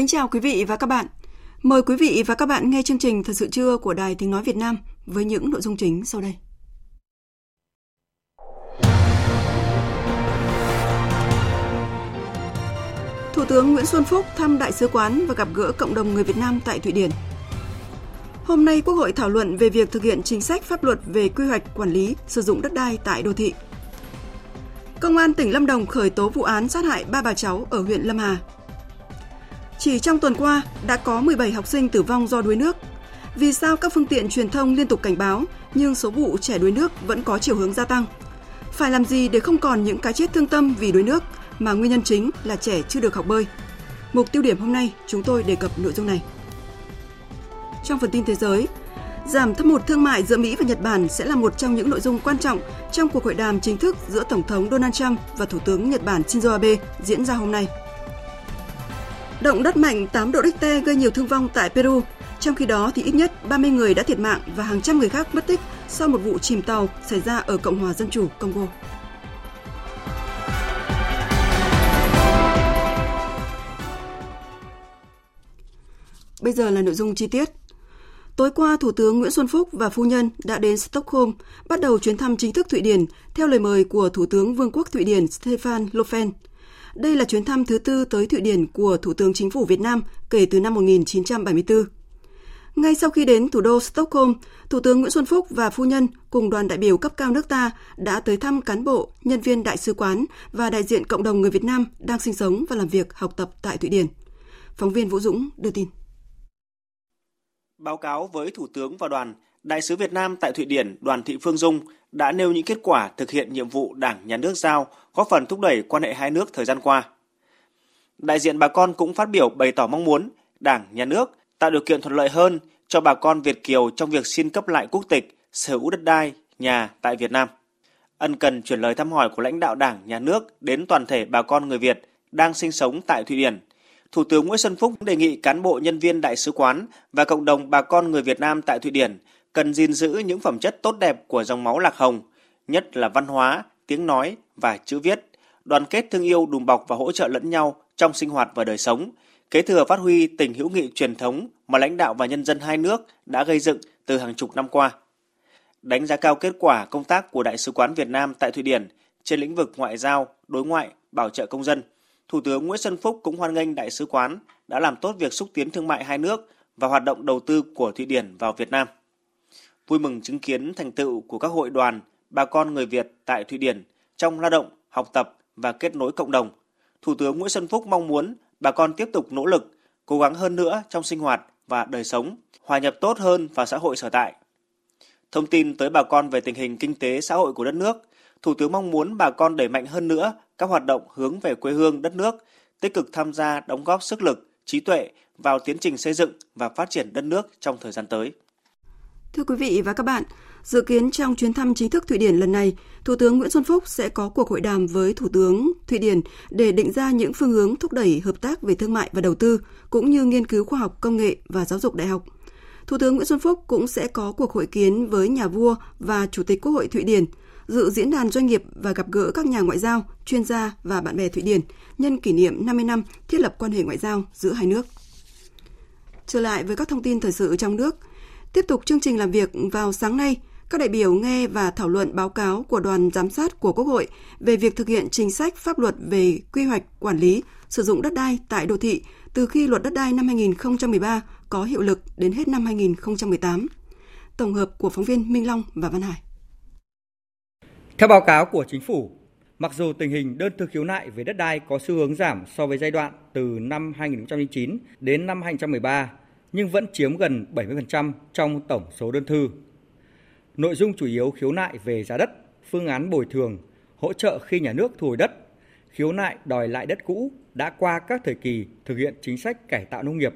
Kính chào quý vị và các bạn. Mời quý vị và các bạn nghe chương trình Thật sự trưa của Đài Tiếng Nói Việt Nam với những nội dung chính sau đây. Thủ tướng Nguyễn Xuân Phúc thăm Đại sứ quán và gặp gỡ cộng đồng người Việt Nam tại Thụy Điển. Hôm nay, Quốc hội thảo luận về việc thực hiện chính sách pháp luật về quy hoạch quản lý sử dụng đất đai tại đô thị. Công an tỉnh Lâm Đồng khởi tố vụ án sát hại ba bà cháu ở huyện Lâm Hà chỉ trong tuần qua đã có 17 học sinh tử vong do đuối nước. Vì sao các phương tiện truyền thông liên tục cảnh báo nhưng số vụ trẻ đuối nước vẫn có chiều hướng gia tăng? Phải làm gì để không còn những cái chết thương tâm vì đuối nước mà nguyên nhân chính là trẻ chưa được học bơi? Mục tiêu điểm hôm nay chúng tôi đề cập nội dung này. Trong phần tin thế giới, giảm thâm hụt thương mại giữa Mỹ và Nhật Bản sẽ là một trong những nội dung quan trọng trong cuộc hội đàm chính thức giữa Tổng thống Donald Trump và Thủ tướng Nhật Bản Shinzo Abe diễn ra hôm nay. Động đất mạnh 8 độ Richter gây nhiều thương vong tại Peru. Trong khi đó thì ít nhất 30 người đã thiệt mạng và hàng trăm người khác mất tích sau một vụ chìm tàu xảy ra ở Cộng hòa Dân chủ Congo. Bây giờ là nội dung chi tiết. Tối qua, Thủ tướng Nguyễn Xuân Phúc và phu nhân đã đến Stockholm bắt đầu chuyến thăm chính thức Thụy Điển theo lời mời của Thủ tướng Vương quốc Thụy Điển Stefan Löfven. Đây là chuyến thăm thứ tư tới Thụy Điển của Thủ tướng Chính phủ Việt Nam kể từ năm 1974. Ngay sau khi đến thủ đô Stockholm, Thủ tướng Nguyễn Xuân Phúc và phu nhân cùng đoàn đại biểu cấp cao nước ta đã tới thăm cán bộ, nhân viên đại sứ quán và đại diện cộng đồng người Việt Nam đang sinh sống và làm việc học tập tại Thụy Điển. Phóng viên Vũ Dũng đưa tin. Báo cáo với Thủ tướng và đoàn, Đại sứ Việt Nam tại Thụy Điển Đoàn Thị Phương Dung đã nêu những kết quả thực hiện nhiệm vụ Đảng, Nhà nước giao, góp phần thúc đẩy quan hệ hai nước thời gian qua. Đại diện bà con cũng phát biểu bày tỏ mong muốn Đảng, Nhà nước tạo điều kiện thuận lợi hơn cho bà con Việt Kiều trong việc xin cấp lại quốc tịch, sở hữu đất đai, nhà tại Việt Nam. Ân cần chuyển lời thăm hỏi của lãnh đạo Đảng, Nhà nước đến toàn thể bà con người Việt đang sinh sống tại Thụy Điển. Thủ tướng Nguyễn Xuân Phúc đề nghị cán bộ nhân viên đại sứ quán và cộng đồng bà con người Việt Nam tại Thụy Điển cần gìn giữ những phẩm chất tốt đẹp của dòng máu lạc hồng, nhất là văn hóa, tiếng nói và chữ viết, đoàn kết thương yêu đùm bọc và hỗ trợ lẫn nhau trong sinh hoạt và đời sống, kế thừa phát huy tình hữu nghị truyền thống mà lãnh đạo và nhân dân hai nước đã gây dựng từ hàng chục năm qua. Đánh giá cao kết quả công tác của Đại sứ quán Việt Nam tại Thụy Điển trên lĩnh vực ngoại giao, đối ngoại, bảo trợ công dân, Thủ tướng Nguyễn Xuân Phúc cũng hoan nghênh Đại sứ quán đã làm tốt việc xúc tiến thương mại hai nước và hoạt động đầu tư của Thụy Điển vào Việt Nam vui mừng chứng kiến thành tựu của các hội đoàn, bà con người Việt tại Thụy Điển trong lao động, học tập và kết nối cộng đồng. Thủ tướng Nguyễn Xuân Phúc mong muốn bà con tiếp tục nỗ lực, cố gắng hơn nữa trong sinh hoạt và đời sống, hòa nhập tốt hơn vào xã hội sở tại. Thông tin tới bà con về tình hình kinh tế xã hội của đất nước, Thủ tướng mong muốn bà con đẩy mạnh hơn nữa các hoạt động hướng về quê hương đất nước, tích cực tham gia đóng góp sức lực, trí tuệ vào tiến trình xây dựng và phát triển đất nước trong thời gian tới. Thưa quý vị và các bạn, dự kiến trong chuyến thăm chính thức Thụy Điển lần này, Thủ tướng Nguyễn Xuân Phúc sẽ có cuộc hội đàm với Thủ tướng Thụy Điển để định ra những phương hướng thúc đẩy hợp tác về thương mại và đầu tư, cũng như nghiên cứu khoa học công nghệ và giáo dục đại học. Thủ tướng Nguyễn Xuân Phúc cũng sẽ có cuộc hội kiến với nhà vua và Chủ tịch Quốc hội Thụy Điển, dự diễn đàn doanh nghiệp và gặp gỡ các nhà ngoại giao, chuyên gia và bạn bè Thụy Điển nhân kỷ niệm 50 năm thiết lập quan hệ ngoại giao giữa hai nước. Trở lại với các thông tin thời sự trong nước – Tiếp tục chương trình làm việc vào sáng nay, các đại biểu nghe và thảo luận báo cáo của đoàn giám sát của Quốc hội về việc thực hiện chính sách pháp luật về quy hoạch, quản lý, sử dụng đất đai tại đô thị từ khi luật đất đai năm 2013 có hiệu lực đến hết năm 2018. Tổng hợp của phóng viên Minh Long và Văn Hải. Theo báo cáo của chính phủ, Mặc dù tình hình đơn thư khiếu nại về đất đai có xu hướng giảm so với giai đoạn từ năm 2009 đến năm 2013, nhưng vẫn chiếm gần 70% trong tổng số đơn thư. Nội dung chủ yếu khiếu nại về giá đất, phương án bồi thường, hỗ trợ khi nhà nước thu hồi đất, khiếu nại đòi lại đất cũ đã qua các thời kỳ thực hiện chính sách cải tạo nông nghiệp,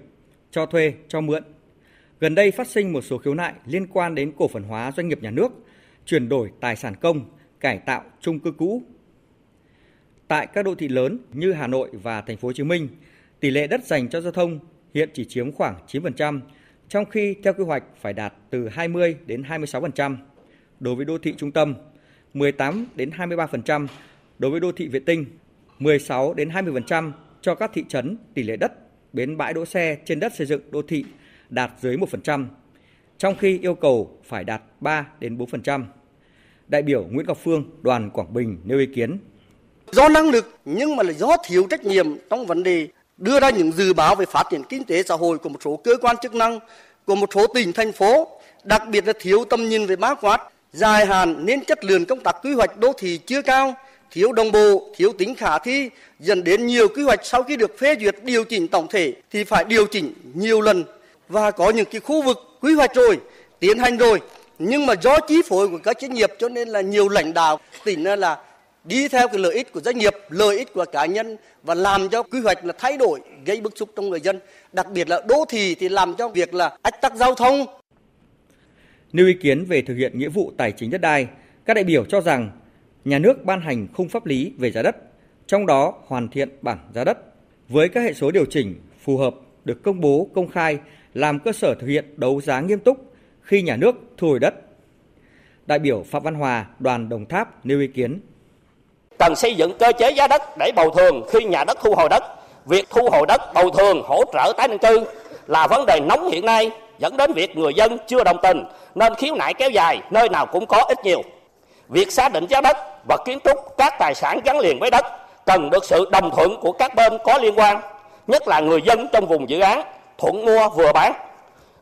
cho thuê, cho mượn. Gần đây phát sinh một số khiếu nại liên quan đến cổ phần hóa doanh nghiệp nhà nước, chuyển đổi tài sản công, cải tạo chung cư cũ. Tại các đô thị lớn như Hà Nội và Thành phố Hồ Chí Minh, tỷ lệ đất dành cho giao thông hiện chỉ chiếm khoảng 9%, trong khi theo quy hoạch phải đạt từ 20 đến 26% đối với đô thị trung tâm, 18 đến 23% đối với đô thị vệ tinh, 16 đến 20% cho các thị trấn tỷ lệ đất bến bãi đỗ xe trên đất xây dựng đô thị đạt dưới 1%, trong khi yêu cầu phải đạt 3 đến 4%. Đại biểu Nguyễn Ngọc Phương, đoàn Quảng Bình nêu ý kiến. Do năng lực nhưng mà là do thiếu trách nhiệm trong vấn đề đưa ra những dự báo về phát triển kinh tế xã hội của một số cơ quan chức năng, của một số tỉnh, thành phố, đặc biệt là thiếu tầm nhìn về bá quát, dài hạn nên chất lượng công tác quy hoạch đô thị chưa cao, thiếu đồng bộ, thiếu tính khả thi, dẫn đến nhiều quy hoạch sau khi được phê duyệt điều chỉnh tổng thể thì phải điều chỉnh nhiều lần. Và có những cái khu vực quy hoạch rồi, tiến hành rồi, nhưng mà do chi phối của các doanh nghiệp cho nên là nhiều lãnh đạo tỉnh là đi theo cái lợi ích của doanh nghiệp, lợi ích của cá nhân và làm cho quy hoạch là thay đổi gây bức xúc trong người dân, đặc biệt là đô thị thì làm cho việc là ách tắc giao thông. Nêu ý kiến về thực hiện nghĩa vụ tài chính đất đai, các đại biểu cho rằng nhà nước ban hành khung pháp lý về giá đất, trong đó hoàn thiện bảng giá đất với các hệ số điều chỉnh phù hợp được công bố công khai làm cơ sở thực hiện đấu giá nghiêm túc khi nhà nước thu hồi đất. Đại biểu Phạm Văn Hòa, đoàn Đồng Tháp nêu ý kiến cần xây dựng cơ chế giá đất để bồi thường khi nhà đất thu hồi đất. Việc thu hồi đất bồi thường hỗ trợ tái định cư là vấn đề nóng hiện nay dẫn đến việc người dân chưa đồng tình nên khiếu nại kéo dài nơi nào cũng có ít nhiều. Việc xác định giá đất và kiến trúc các tài sản gắn liền với đất cần được sự đồng thuận của các bên có liên quan, nhất là người dân trong vùng dự án, thuận mua vừa bán,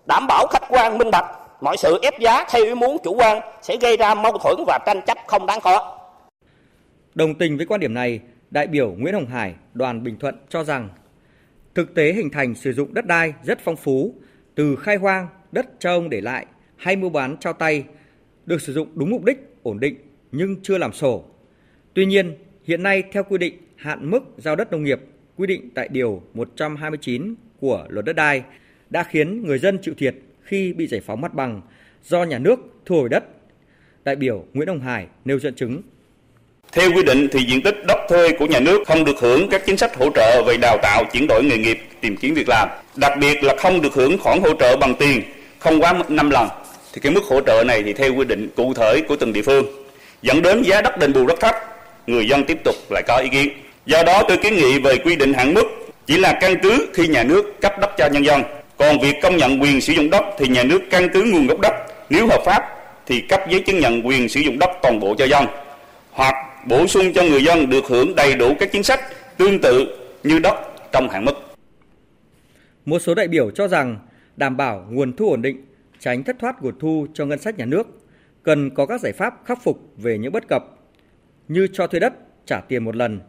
đảm bảo khách quan minh bạch. Mọi sự ép giá theo ý muốn chủ quan sẽ gây ra mâu thuẫn và tranh chấp không đáng có. Đồng tình với quan điểm này, đại biểu Nguyễn Hồng Hải, đoàn Bình Thuận cho rằng thực tế hình thành sử dụng đất đai rất phong phú, từ khai hoang, đất cho ông để lại hay mua bán trao tay, được sử dụng đúng mục đích, ổn định nhưng chưa làm sổ. Tuy nhiên, hiện nay theo quy định hạn mức giao đất nông nghiệp quy định tại điều 129 của luật đất đai đã khiến người dân chịu thiệt khi bị giải phóng mặt bằng do nhà nước thu hồi đất. Đại biểu Nguyễn Hồng Hải nêu dẫn chứng theo quy định thì diện tích đất thuê của nhà nước không được hưởng các chính sách hỗ trợ về đào tạo, chuyển đổi nghề nghiệp, tìm kiếm việc làm. Đặc biệt là không được hưởng khoản hỗ trợ bằng tiền không quá 5 lần. Thì cái mức hỗ trợ này thì theo quy định cụ thể của từng địa phương dẫn đến giá đất đền bù rất thấp, người dân tiếp tục lại có ý kiến. Do đó tôi kiến nghị về quy định hạn mức chỉ là căn cứ khi nhà nước cấp đất cho nhân dân. Còn việc công nhận quyền sử dụng đất thì nhà nước căn cứ nguồn gốc đất, nếu hợp pháp thì cấp giấy chứng nhận quyền sử dụng đất toàn bộ cho dân. Hoặc bổ sung cho người dân được hưởng đầy đủ các chính sách tương tự như đất trong hạn mức. Một số đại biểu cho rằng đảm bảo nguồn thu ổn định, tránh thất thoát nguồn thu cho ngân sách nhà nước, cần có các giải pháp khắc phục về những bất cập như cho thuê đất trả tiền một lần,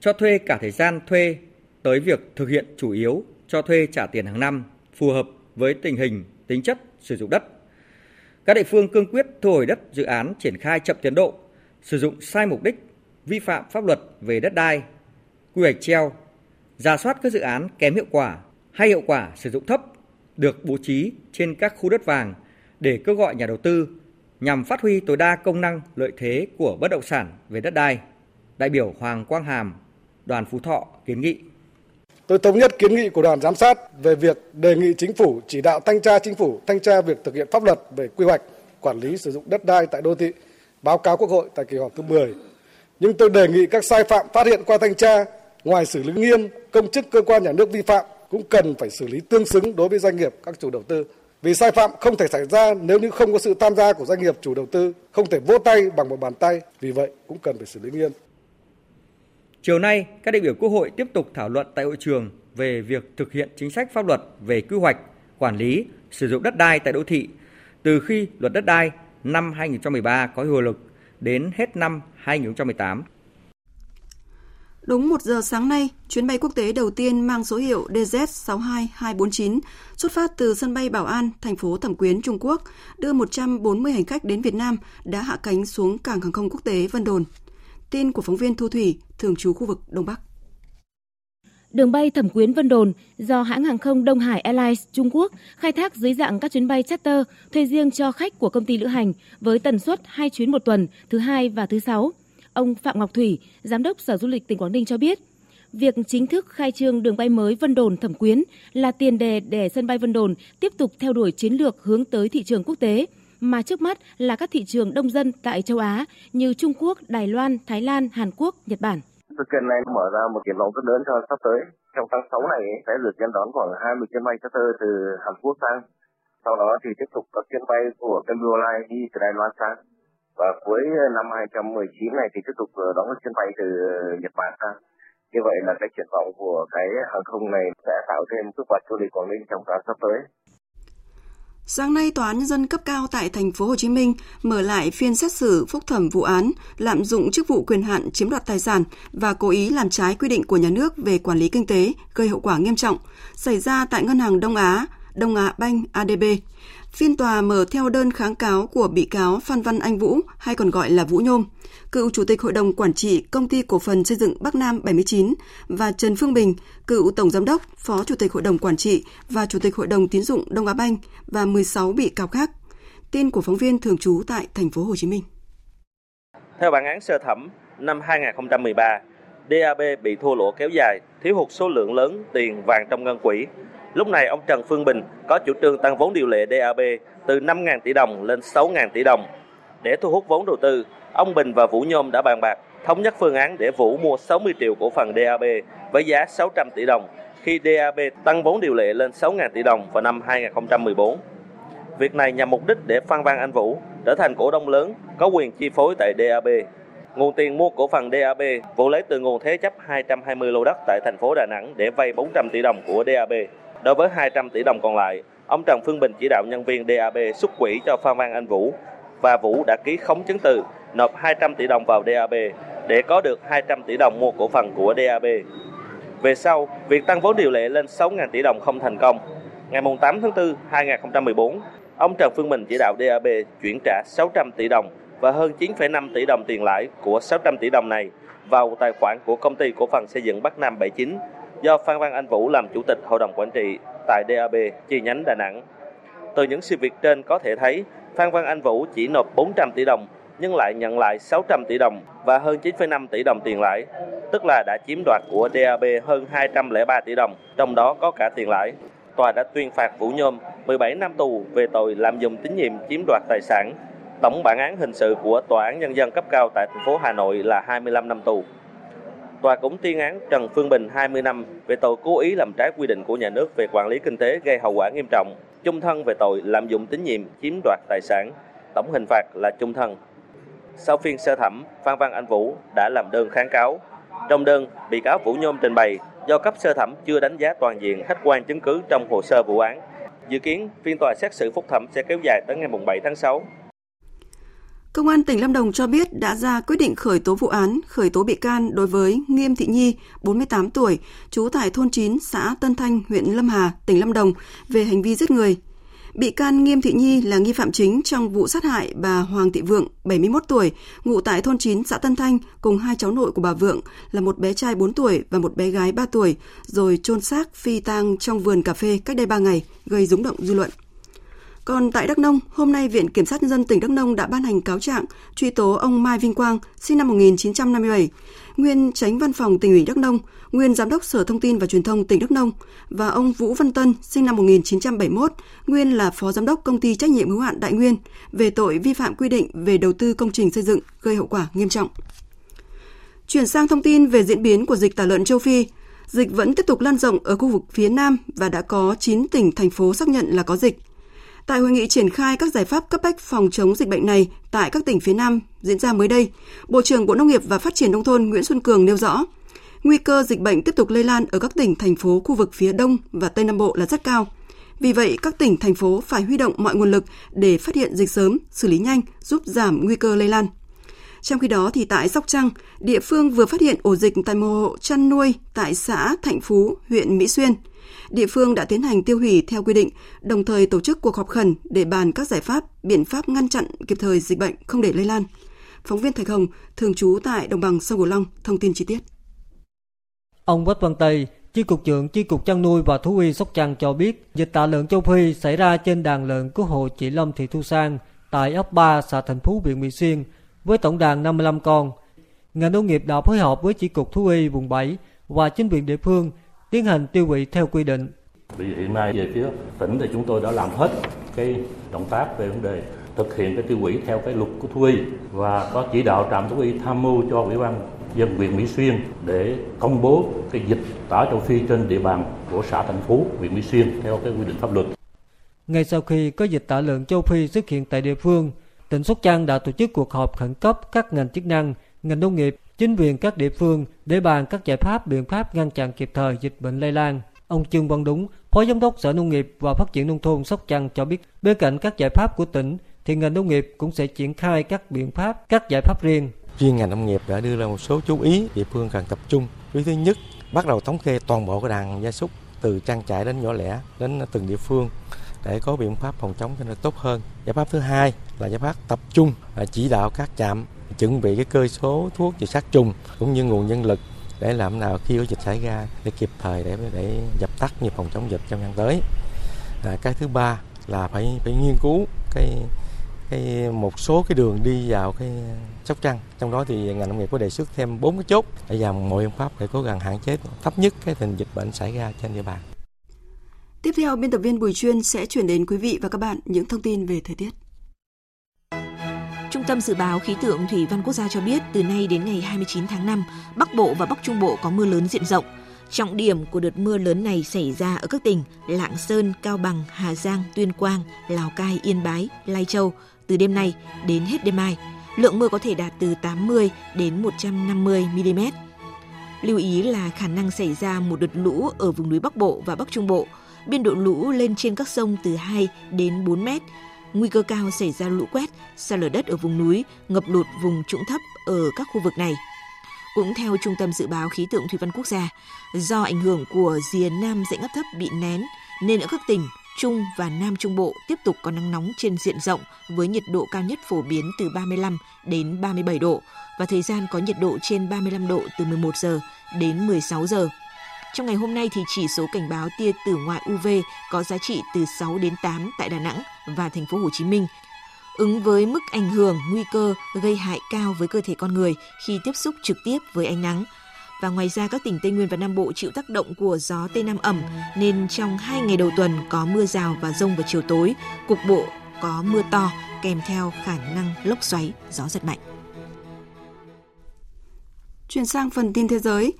cho thuê cả thời gian thuê tới việc thực hiện chủ yếu cho thuê trả tiền hàng năm phù hợp với tình hình, tính chất sử dụng đất. Các địa phương cương quyết thu hồi đất dự án triển khai chậm tiến độ sử dụng sai mục đích, vi phạm pháp luật về đất đai, quy hoạch treo, giả soát các dự án kém hiệu quả hay hiệu quả sử dụng thấp được bố trí trên các khu đất vàng để kêu gọi nhà đầu tư nhằm phát huy tối đa công năng lợi thế của bất động sản về đất đai. Đại biểu Hoàng Quang Hàm, đoàn Phú Thọ kiến nghị. Tôi thống nhất kiến nghị của đoàn giám sát về việc đề nghị chính phủ chỉ đạo thanh tra chính phủ thanh tra việc thực hiện pháp luật về quy hoạch, quản lý sử dụng đất đai tại đô thị báo cáo Quốc hội tại kỳ họp thứ 10. Nhưng tôi đề nghị các sai phạm phát hiện qua thanh tra, ngoài xử lý nghiêm công chức cơ quan nhà nước vi phạm cũng cần phải xử lý tương xứng đối với doanh nghiệp các chủ đầu tư. Vì sai phạm không thể xảy ra nếu như không có sự tham gia của doanh nghiệp chủ đầu tư, không thể vỗ tay bằng một bàn tay, vì vậy cũng cần phải xử lý nghiêm. Chiều nay, các đại biểu Quốc hội tiếp tục thảo luận tại hội trường về việc thực hiện chính sách pháp luật về quy hoạch, quản lý, sử dụng đất đai tại đô thị từ khi luật đất đai năm 2013 có hiệu lực đến hết năm 2018. Đúng 1 giờ sáng nay, chuyến bay quốc tế đầu tiên mang số hiệu DZ62249 xuất phát từ sân bay Bảo An, thành phố Thẩm Quyến, Trung Quốc, đưa 140 hành khách đến Việt Nam đã hạ cánh xuống cảng hàng không quốc tế Vân Đồn. Tin của phóng viên Thu Thủy, thường trú khu vực Đông Bắc. Đường bay Thẩm Quyến Vân Đồn do hãng hàng không Đông Hải Airlines Trung Quốc khai thác dưới dạng các chuyến bay charter thuê riêng cho khách của công ty lữ hành với tần suất 2 chuyến một tuần, thứ hai và thứ sáu. Ông Phạm Ngọc Thủy, Giám đốc Sở Du lịch tỉnh Quảng Ninh cho biết, việc chính thức khai trương đường bay mới Vân Đồn Thẩm Quyến là tiền đề để sân bay Vân Đồn tiếp tục theo đuổi chiến lược hướng tới thị trường quốc tế, mà trước mắt là các thị trường đông dân tại châu Á như Trung Quốc, Đài Loan, Thái Lan, Hàn Quốc, Nhật Bản cái kênh này mở ra một triển vọng rất lớn cho sắp tới. Trong tháng 6 này sẽ dự kiến đón khoảng 20 chuyến bay charter từ Hàn Quốc sang. Sau đó thì tiếp tục các chuyến bay của Kembu Airlines đi từ Đài Loan sang. Và cuối năm 2019 này thì tiếp tục ờ, đón các chuyến bay từ Nhật Bản sang. Như vậy là cái triển vọng của cái hàng không này sẽ tạo thêm sức bật du lịch Quảng Ninh trong tháng sắp tới. Sáng nay, Tòa án Nhân dân cấp cao tại thành phố Hồ Chí Minh mở lại phiên xét xử phúc thẩm vụ án lạm dụng chức vụ quyền hạn chiếm đoạt tài sản và cố ý làm trái quy định của nhà nước về quản lý kinh tế gây hậu quả nghiêm trọng xảy ra tại Ngân hàng Đông Á, Đông Á Banh ADB. Phiên tòa mở theo đơn kháng cáo của bị cáo Phan Văn Anh Vũ, hay còn gọi là Vũ Nhôm, cựu Chủ tịch Hội đồng Quản trị Công ty Cổ phần Xây dựng Bắc Nam 79 và Trần Phương Bình, cựu Tổng Giám đốc, Phó Chủ tịch Hội đồng Quản trị và Chủ tịch Hội đồng Tín dụng Đông Á Banh và 16 bị cáo khác. Tin của phóng viên thường trú tại thành phố Hồ Chí Minh. Theo bản án sơ thẩm, năm 2013, DAB bị thua lỗ kéo dài, thiếu hụt số lượng lớn tiền vàng trong ngân quỹ. Lúc này ông Trần Phương Bình có chủ trương tăng vốn điều lệ DAB từ 5.000 tỷ đồng lên 6.000 tỷ đồng. Để thu hút vốn đầu tư, ông Bình và Vũ Nhôm đã bàn bạc thống nhất phương án để Vũ mua 60 triệu cổ phần DAB với giá 600 tỷ đồng khi DAB tăng vốn điều lệ lên 6.000 tỷ đồng vào năm 2014. Việc này nhằm mục đích để Phan Văn Anh Vũ trở thành cổ đông lớn, có quyền chi phối tại DAB. Nguồn tiền mua cổ phần DAB Vũ lấy từ nguồn thế chấp 220 lô đất tại thành phố Đà Nẵng để vay 400 tỷ đồng của DAB. Đối với 200 tỷ đồng còn lại, ông Trần Phương Bình chỉ đạo nhân viên DAB xuất quỹ cho Phan Văn Anh Vũ và Vũ đã ký khống chứng từ nộp 200 tỷ đồng vào DAB để có được 200 tỷ đồng mua cổ phần của DAB. Về sau, việc tăng vốn điều lệ lên 6.000 tỷ đồng không thành công. Ngày 8 tháng 4, 2014, ông Trần Phương Bình chỉ đạo DAB chuyển trả 600 tỷ đồng và hơn 9,5 tỷ đồng tiền lãi của 600 tỷ đồng này vào tài khoản của công ty cổ phần xây dựng Bắc Nam 79 do Phan Văn Anh Vũ làm chủ tịch hội đồng quản trị tại DAB chi nhánh Đà Nẵng. Từ những sự việc trên có thể thấy, Phan Văn Anh Vũ chỉ nộp 400 tỷ đồng nhưng lại nhận lại 600 tỷ đồng và hơn 9,5 tỷ đồng tiền lãi, tức là đã chiếm đoạt của DAB hơn 203 tỷ đồng, trong đó có cả tiền lãi. Tòa đã tuyên phạt Vũ Nhôm 17 năm tù về tội lạm dụng tín nhiệm chiếm đoạt tài sản. Tổng bản án hình sự của Tòa án Nhân dân cấp cao tại thành phố Hà Nội là 25 năm tù. Tòa cũng tuyên án Trần Phương Bình 20 năm về tội cố ý làm trái quy định của nhà nước về quản lý kinh tế gây hậu quả nghiêm trọng, chung thân về tội lạm dụng tín nhiệm chiếm đoạt tài sản. Tổng hình phạt là chung thân. Sau phiên sơ thẩm, Phan Văn Anh Vũ đã làm đơn kháng cáo. Trong đơn, bị cáo Vũ Nhôm trình bày do cấp sơ thẩm chưa đánh giá toàn diện khách quan chứng cứ trong hồ sơ vụ án. Dự kiến phiên tòa xét xử phúc thẩm sẽ kéo dài tới ngày 7 tháng 6. Công an tỉnh Lâm Đồng cho biết đã ra quyết định khởi tố vụ án, khởi tố bị can đối với Nghiêm Thị Nhi, 48 tuổi, trú tại thôn 9, xã Tân Thanh, huyện Lâm Hà, tỉnh Lâm Đồng về hành vi giết người. Bị can Nghiêm Thị Nhi là nghi phạm chính trong vụ sát hại bà Hoàng Thị Vượng, 71 tuổi, ngụ tại thôn 9 xã Tân Thanh cùng hai cháu nội của bà Vượng là một bé trai 4 tuổi và một bé gái 3 tuổi, rồi chôn xác phi tang trong vườn cà phê cách đây 3 ngày, gây rúng động dư luận. Còn tại Đắk Nông, hôm nay Viện Kiểm sát Nhân dân tỉnh Đắk Nông đã ban hành cáo trạng truy tố ông Mai Vinh Quang, sinh năm 1957, nguyên tránh văn phòng tỉnh ủy Đắk Nông, nguyên giám đốc Sở Thông tin và Truyền thông tỉnh Đắk Nông và ông Vũ Văn Tân, sinh năm 1971, nguyên là phó giám đốc công ty trách nhiệm hữu hạn Đại Nguyên về tội vi phạm quy định về đầu tư công trình xây dựng gây hậu quả nghiêm trọng. Chuyển sang thông tin về diễn biến của dịch tả lợn châu Phi, dịch vẫn tiếp tục lan rộng ở khu vực phía Nam và đã có 9 tỉnh thành phố xác nhận là có dịch. Tại hội nghị triển khai các giải pháp cấp bách phòng chống dịch bệnh này tại các tỉnh phía Nam diễn ra mới đây, Bộ trưởng Bộ Nông nghiệp và Phát triển Nông thôn Nguyễn Xuân Cường nêu rõ, nguy cơ dịch bệnh tiếp tục lây lan ở các tỉnh, thành phố khu vực phía Đông và Tây Nam Bộ là rất cao. Vì vậy, các tỉnh, thành phố phải huy động mọi nguồn lực để phát hiện dịch sớm, xử lý nhanh, giúp giảm nguy cơ lây lan. Trong khi đó thì tại Sóc Trăng, địa phương vừa phát hiện ổ dịch tại một hộ chăn nuôi tại xã Thạnh Phú, huyện Mỹ Xuyên. Địa phương đã tiến hành tiêu hủy theo quy định, đồng thời tổ chức cuộc họp khẩn để bàn các giải pháp, biện pháp ngăn chặn kịp thời dịch bệnh không để lây lan. Phóng viên Thạch Hồng, thường trú tại đồng bằng sông Cửu Long, thông tin chi tiết. Ông Quách Văn Tây, Chi cục trưởng Chi cục chăn nuôi và thú y Sóc Trăng cho biết, dịch tả lợn châu Phi xảy ra trên đàn lợn của hộ chị Lâm Thị Thu Sang tại ấp 3 xã Thành Phú huyện Mỹ Xuyên với tổng đàn 55 con. Ngành nông nghiệp đã phối hợp với Chi cục thú y vùng 7 và chính quyền địa phương tiến hành tiêu hủy theo quy định. Vì hiện nay về phía tỉnh thì chúng tôi đã làm hết cái động tác về vấn đề thực hiện cái tiêu hủy theo cái luật của thú y và có chỉ đạo trạm thú y tham mưu cho ủy ban dân huyện Mỹ Xuyên để công bố cái dịch tả châu Phi trên địa bàn của xã Thành Phú, huyện Mỹ Xuyên theo cái quy định pháp luật. Ngay sau khi có dịch tả lợn châu Phi xuất hiện tại địa phương, tỉnh Sóc Trăng đã tổ chức cuộc họp khẩn cấp các ngành chức năng, ngành nông nghiệp, chính quyền các địa phương để bàn các giải pháp biện pháp ngăn chặn kịp thời dịch bệnh lây lan. Ông Trương Văn Đúng, Phó Giám đốc Sở Nông nghiệp và Phát triển Nông thôn Sóc Trăng cho biết, bên cạnh các giải pháp của tỉnh, thì ngành nông nghiệp cũng sẽ triển khai các biện pháp, các giải pháp riêng. Riêng ngành nông nghiệp đã đưa ra một số chú ý địa phương cần tập trung. Ý thứ nhất, bắt đầu thống kê toàn bộ cái đàn gia súc từ trang trại đến nhỏ lẻ đến từng địa phương để có biện pháp phòng chống cho nó tốt hơn. Giải pháp thứ hai là giải pháp tập trung à, chỉ đạo các trạm chuẩn bị cái cơ số thuốc và sát trùng cũng như nguồn nhân lực để làm nào khi có dịch xảy ra để kịp thời để để dập tắt như phòng chống dịch trong năm tới. À, cái thứ ba là phải phải nghiên cứu cái cái một số cái đường đi vào cái sóc trăng trong đó thì ngành nông nghiệp có đề xuất thêm bốn cái chốt để làm mọi biện pháp để cố gắng hạn chế thấp nhất cái tình dịch bệnh xảy ra trên địa bàn. Tiếp theo, biên tập viên Bùi Chuyên sẽ chuyển đến quý vị và các bạn những thông tin về thời tiết. Trung tâm Dự báo Khí tượng Thủy văn Quốc gia cho biết từ nay đến ngày 29 tháng 5, Bắc Bộ và Bắc Trung Bộ có mưa lớn diện rộng. Trọng điểm của đợt mưa lớn này xảy ra ở các tỉnh Lạng Sơn, Cao Bằng, Hà Giang, Tuyên Quang, Lào Cai, Yên Bái, Lai Châu từ đêm nay đến hết đêm mai. Lượng mưa có thể đạt từ 80 đến 150 mm. Lưu ý là khả năng xảy ra một đợt lũ ở vùng núi Bắc Bộ và Bắc Trung Bộ. Biên độ lũ lên trên các sông từ 2 đến 4 mét. Nguy cơ cao xảy ra lũ quét, sạt lở đất ở vùng núi, ngập lụt vùng trũng thấp ở các khu vực này. Cũng theo Trung tâm Dự báo Khí tượng Thủy văn Quốc gia, do ảnh hưởng của rìa nam dãy áp thấp bị nén, nên ở các tỉnh Trung và Nam Trung Bộ tiếp tục có nắng nóng trên diện rộng với nhiệt độ cao nhất phổ biến từ 35 đến 37 độ và thời gian có nhiệt độ trên 35 độ từ 11 giờ đến 16 giờ. Trong ngày hôm nay thì chỉ số cảnh báo tia tử ngoại UV có giá trị từ 6 đến 8 tại Đà Nẵng và thành phố Hồ Chí Minh, ứng với mức ảnh hưởng nguy cơ gây hại cao với cơ thể con người khi tiếp xúc trực tiếp với ánh nắng. Và ngoài ra các tỉnh Tây Nguyên và Nam Bộ chịu tác động của gió Tây Nam ẩm nên trong hai ngày đầu tuần có mưa rào và rông vào chiều tối, cục bộ có mưa to kèm theo khả năng lốc xoáy, gió giật mạnh. Chuyển sang phần tin thế giới.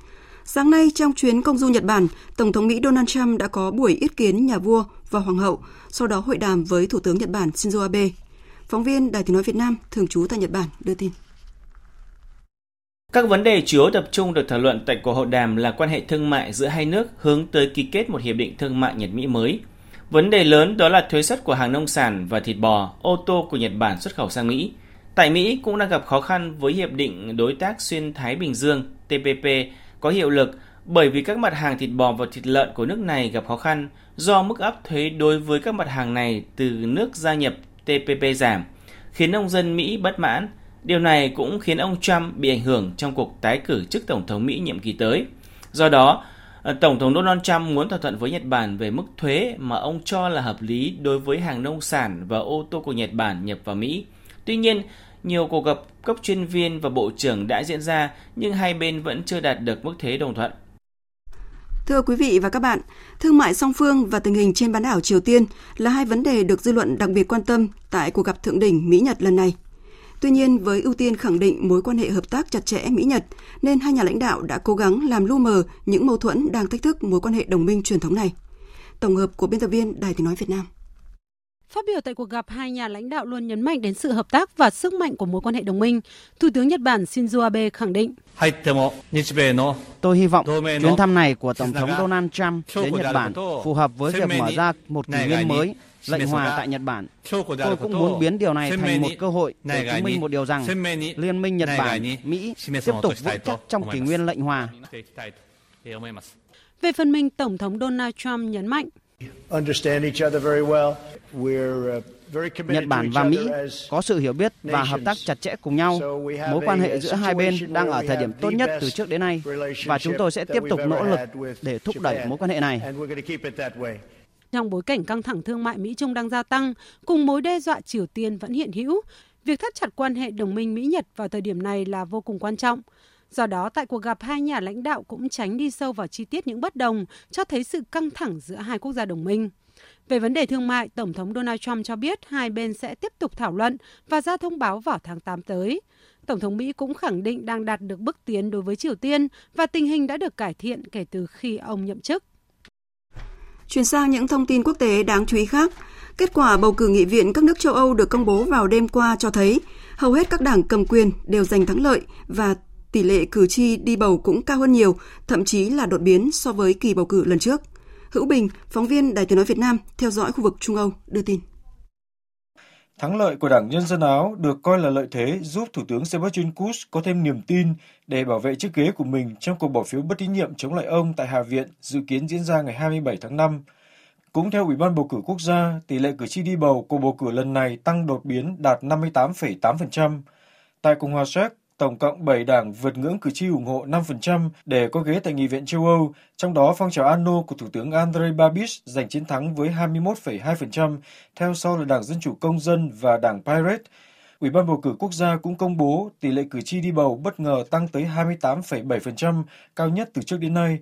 Sáng nay trong chuyến công du Nhật Bản, Tổng thống Mỹ Donald Trump đã có buổi yết kiến nhà vua và hoàng hậu, sau đó hội đàm với Thủ tướng Nhật Bản Shinzo Abe. Phóng viên Đài tiếng nói Việt Nam thường trú tại Nhật Bản đưa tin. Các vấn đề chủ yếu tập trung được thảo luận tại cuộc hội đàm là quan hệ thương mại giữa hai nước hướng tới ký kết một hiệp định thương mại Nhật Mỹ mới. Vấn đề lớn đó là thuế suất của hàng nông sản và thịt bò, ô tô của Nhật Bản xuất khẩu sang Mỹ. Tại Mỹ cũng đang gặp khó khăn với hiệp định đối tác xuyên Thái Bình Dương TPP có hiệu lực bởi vì các mặt hàng thịt bò và thịt lợn của nước này gặp khó khăn do mức áp thuế đối với các mặt hàng này từ nước gia nhập TPP giảm, khiến nông dân Mỹ bất mãn. Điều này cũng khiến ông Trump bị ảnh hưởng trong cuộc tái cử chức Tổng thống Mỹ nhiệm kỳ tới. Do đó, ờ, Tổng thống Donald Trump muốn thỏa thuận với Nhật Bản về mức thuế mà ông cho là hợp lý đối với hàng nông sản và ô tô của Nhật Bản nhập vào Mỹ. Tuy nhiên, nhiều cuộc gặp cấp chuyên viên và bộ trưởng đã diễn ra nhưng hai bên vẫn chưa đạt được mức thế đồng thuận. Thưa quý vị và các bạn, thương mại song phương và tình hình trên bán đảo Triều Tiên là hai vấn đề được dư luận đặc biệt quan tâm tại cuộc gặp thượng đỉnh Mỹ-Nhật lần này. Tuy nhiên, với ưu tiên khẳng định mối quan hệ hợp tác chặt chẽ Mỹ-Nhật, nên hai nhà lãnh đạo đã cố gắng làm lu mờ những mâu thuẫn đang thách thức mối quan hệ đồng minh truyền thống này. Tổng hợp của biên tập viên Đài Tiếng Nói Việt Nam. Phát biểu tại cuộc gặp, hai nhà lãnh đạo luôn nhấn mạnh đến sự hợp tác và sức mạnh của mối quan hệ đồng minh. Thủ tướng Nhật Bản Shinzo Abe khẳng định. Tôi hy vọng chuyến thăm này của Tổng thống Donald Trump đến Nhật Bản phù hợp với việc mở ra một kỷ nguyên mới lệnh hòa tại Nhật Bản. Tôi cũng muốn biến điều này thành một cơ hội để chứng minh một điều rằng Liên minh Nhật Bản, Mỹ tiếp tục vững chắc trong kỷ nguyên lệnh hòa. Về phần mình, Tổng thống Donald Trump nhấn mạnh. Nhật Bản và Mỹ có sự hiểu biết và hợp tác chặt chẽ cùng nhau. Mối quan hệ giữa hai bên đang ở thời điểm tốt nhất từ trước đến nay và chúng tôi sẽ tiếp tục nỗ lực để thúc đẩy mối quan hệ này. Trong bối cảnh căng thẳng thương mại Mỹ-Trung đang gia tăng, cùng mối đe dọa Triều Tiên vẫn hiện hữu, việc thắt chặt quan hệ đồng minh Mỹ-Nhật vào thời điểm này là vô cùng quan trọng. Do đó, tại cuộc gặp hai nhà lãnh đạo cũng tránh đi sâu vào chi tiết những bất đồng, cho thấy sự căng thẳng giữa hai quốc gia đồng minh. Về vấn đề thương mại, Tổng thống Donald Trump cho biết hai bên sẽ tiếp tục thảo luận và ra thông báo vào tháng 8 tới. Tổng thống Mỹ cũng khẳng định đang đạt được bước tiến đối với Triều Tiên và tình hình đã được cải thiện kể từ khi ông nhậm chức. Chuyển sang những thông tin quốc tế đáng chú ý khác. Kết quả bầu cử nghị viện các nước châu Âu được công bố vào đêm qua cho thấy hầu hết các đảng cầm quyền đều giành thắng lợi và tỷ lệ cử tri đi bầu cũng cao hơn nhiều, thậm chí là đột biến so với kỳ bầu cử lần trước. Hữu Bình, phóng viên Đài Tiếng nói Việt Nam theo dõi khu vực Trung Âu đưa tin. Thắng lợi của Đảng Nhân dân Áo được coi là lợi thế giúp Thủ tướng Sebastian Kurz có thêm niềm tin để bảo vệ chiếc ghế của mình trong cuộc bỏ phiếu bất tín nhiệm chống lại ông tại Hạ viện dự kiến diễn ra ngày 27 tháng 5. Cũng theo Ủy ban bầu cử quốc gia, tỷ lệ cử tri đi bầu của bầu cử lần này tăng đột biến đạt 58,8%. Tại Cộng hòa Séc, tổng cộng 7 đảng vượt ngưỡng cử tri ủng hộ 5% để có ghế tại Nghị viện châu Âu, trong đó phong trào Ano của Thủ tướng Andrei Babis giành chiến thắng với 21,2%, theo sau là Đảng Dân Chủ Công dân và Đảng Pirate. Ủy ban bầu cử quốc gia cũng công bố tỷ lệ cử tri đi bầu bất ngờ tăng tới 28,7%, cao nhất từ trước đến nay.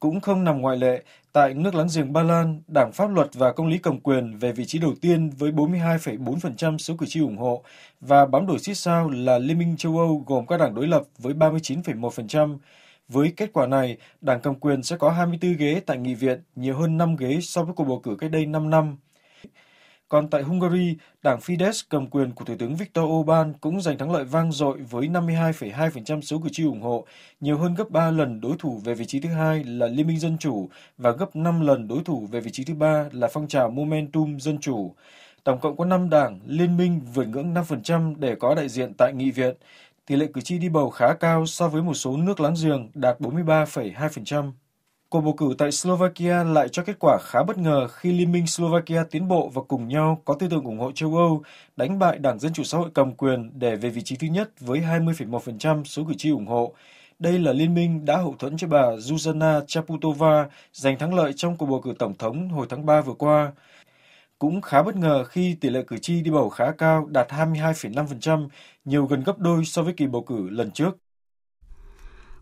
Cũng không nằm ngoại lệ, tại nước láng giềng Ba Lan, Đảng Pháp luật và Công lý cầm quyền về vị trí đầu tiên với 42,4% số cử tri ủng hộ và bám đuổi xít sao là Liên minh châu Âu gồm các đảng đối lập với 39,1%. Với kết quả này, Đảng cầm quyền sẽ có 24 ghế tại nghị viện, nhiều hơn 5 ghế so với cuộc bầu cử cách đây 5 năm. Còn tại Hungary, đảng Fidesz cầm quyền của Thủ tướng Viktor Orbán cũng giành thắng lợi vang dội với 52,2% số cử tri ủng hộ, nhiều hơn gấp 3 lần đối thủ về vị trí thứ hai là Liên minh Dân Chủ và gấp 5 lần đối thủ về vị trí thứ ba là phong trào Momentum Dân Chủ. Tổng cộng có 5 đảng liên minh vượt ngưỡng 5% để có đại diện tại nghị viện. Tỷ lệ cử tri đi bầu khá cao so với một số nước láng giềng đạt 43,2%. Cuộc bầu cử tại Slovakia lại cho kết quả khá bất ngờ khi Liên minh Slovakia tiến bộ và cùng nhau có tư tưởng ủng hộ châu Âu, đánh bại Đảng Dân Chủ Xã hội cầm quyền để về vị trí thứ nhất với 20,1% số cử tri ủng hộ. Đây là liên minh đã hậu thuẫn cho bà Zuzana Chaputova giành thắng lợi trong cuộc bầu cử tổng thống hồi tháng 3 vừa qua. Cũng khá bất ngờ khi tỷ lệ cử tri đi bầu khá cao đạt 22,5%, nhiều gần gấp đôi so với kỳ bầu cử lần trước.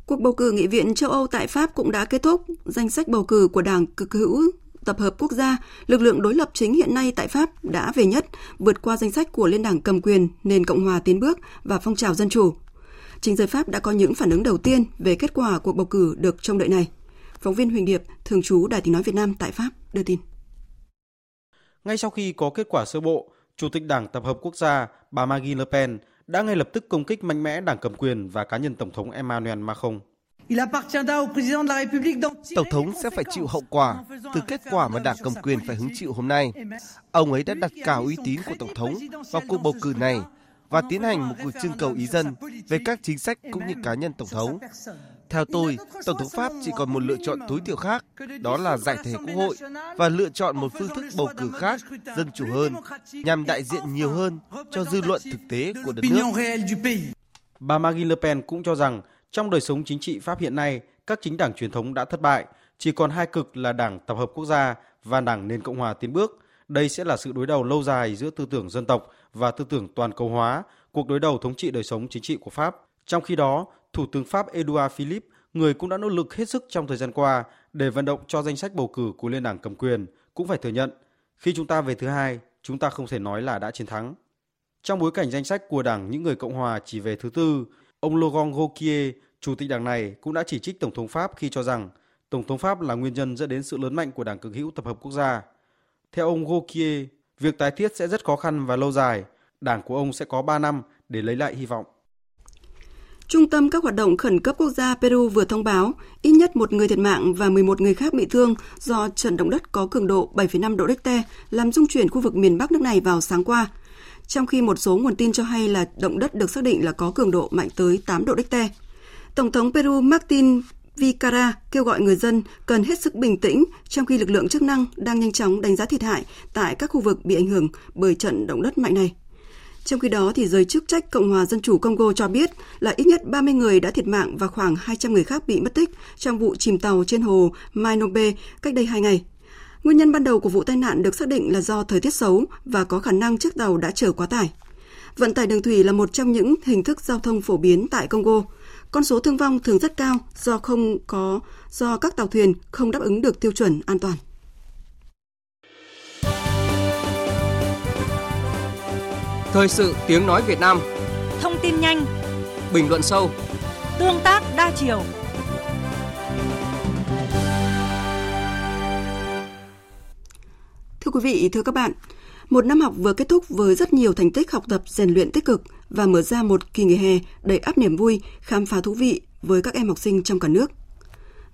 Cuộc bầu cử nghị viện châu Âu tại Pháp cũng đã kết thúc. Danh sách bầu cử của Đảng Cực hữu Tập hợp Quốc gia, lực lượng đối lập chính hiện nay tại Pháp đã về nhất, vượt qua danh sách của Liên đảng cầm quyền, nền Cộng hòa tiến bước và phong trào dân chủ. Chính giới Pháp đã có những phản ứng đầu tiên về kết quả cuộc bầu cử được trông đợi này. Phóng viên Huỳnh Điệp, thường trú Đài tiếng nói Việt Nam tại Pháp đưa tin. Ngay sau khi có kết quả sơ bộ, Chủ tịch Đảng Tập hợp Quốc gia bà Marine Le Pen đã ngay lập tức công kích mạnh mẽ đảng cầm quyền và cá nhân Tổng thống Emmanuel Macron. Tổng thống sẽ phải chịu hậu quả từ kết quả mà đảng cầm quyền phải hứng chịu hôm nay. Ông ấy đã đặt cả uy tín của Tổng thống vào cuộc bầu cử này và tiến hành một cuộc trưng cầu ý dân về các chính sách cũng như cá nhân Tổng thống. Theo tôi, Tổng thống Pháp chỉ còn một lựa chọn tối thiểu khác, đó là giải thể quốc hội và lựa chọn một phương thức bầu cử khác, dân chủ hơn, nhằm đại diện nhiều hơn cho dư luận thực tế của đất nước. Bà Marine Le Pen cũng cho rằng trong đời sống chính trị Pháp hiện nay, các chính đảng truyền thống đã thất bại, chỉ còn hai cực là Đảng Tập hợp Quốc gia và Đảng Nền Cộng hòa tiến bước. Đây sẽ là sự đối đầu lâu dài giữa tư tưởng dân tộc và tư tưởng toàn cầu hóa, cuộc đối đầu thống trị đời sống chính trị của Pháp. Trong khi đó, Thủ tướng Pháp Edouard Philippe, người cũng đã nỗ lực hết sức trong thời gian qua để vận động cho danh sách bầu cử của Liên đảng cầm quyền, cũng phải thừa nhận, khi chúng ta về thứ hai, chúng ta không thể nói là đã chiến thắng. Trong bối cảnh danh sách của đảng những người Cộng hòa chỉ về thứ tư, ông Laurent Wauquiez, chủ tịch đảng này cũng đã chỉ trích Tổng thống Pháp khi cho rằng Tổng thống Pháp là nguyên nhân dẫn đến sự lớn mạnh của đảng cực hữu tập hợp quốc gia. Theo ông Wauquiez, việc tái thiết sẽ rất khó khăn và lâu dài, đảng của ông sẽ có 3 năm để lấy lại hy vọng. Trung tâm các hoạt động khẩn cấp quốc gia Peru vừa thông báo ít nhất một người thiệt mạng và 11 người khác bị thương do trận động đất có cường độ 7,5 độ Richter làm rung chuyển khu vực miền Bắc nước này vào sáng qua. Trong khi một số nguồn tin cho hay là động đất được xác định là có cường độ mạnh tới 8 độ Richter. Tổng thống Peru Martin Vicara kêu gọi người dân cần hết sức bình tĩnh trong khi lực lượng chức năng đang nhanh chóng đánh giá thiệt hại tại các khu vực bị ảnh hưởng bởi trận động đất mạnh này. Trong khi đó, thì giới chức trách Cộng hòa Dân chủ Congo cho biết là ít nhất 30 người đã thiệt mạng và khoảng 200 người khác bị mất tích trong vụ chìm tàu trên hồ Mainobe cách đây 2 ngày. Nguyên nhân ban đầu của vụ tai nạn được xác định là do thời tiết xấu và có khả năng chiếc tàu đã chở quá tải. Vận tải đường thủy là một trong những hình thức giao thông phổ biến tại Congo. Con số thương vong thường rất cao do không có do các tàu thuyền không đáp ứng được tiêu chuẩn an toàn. Thời sự tiếng nói Việt Nam. Thông tin nhanh. Bình luận sâu. Tương tác đa chiều. Thưa quý vị, thưa các bạn, một năm học vừa kết thúc với rất nhiều thành tích học tập rèn luyện tích cực và mở ra một kỳ nghỉ hè đầy áp niềm vui, khám phá thú vị với các em học sinh trong cả nước.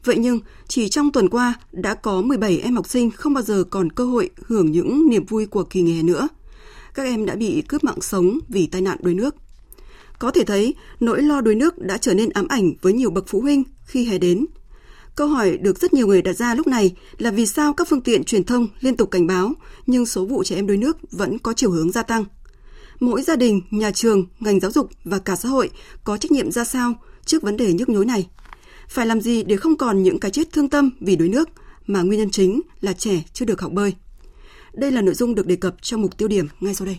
Vậy nhưng, chỉ trong tuần qua đã có 17 em học sinh không bao giờ còn cơ hội hưởng những niềm vui của kỳ nghỉ hè nữa – các em đã bị cướp mạng sống vì tai nạn đuối nước. Có thể thấy, nỗi lo đuối nước đã trở nên ám ảnh với nhiều bậc phụ huynh khi hè đến. Câu hỏi được rất nhiều người đặt ra lúc này là vì sao các phương tiện truyền thông liên tục cảnh báo nhưng số vụ trẻ em đuối nước vẫn có chiều hướng gia tăng. Mỗi gia đình, nhà trường, ngành giáo dục và cả xã hội có trách nhiệm ra sao trước vấn đề nhức nhối này? Phải làm gì để không còn những cái chết thương tâm vì đuối nước mà nguyên nhân chính là trẻ chưa được học bơi? Đây là nội dung được đề cập trong mục tiêu điểm ngay sau đây.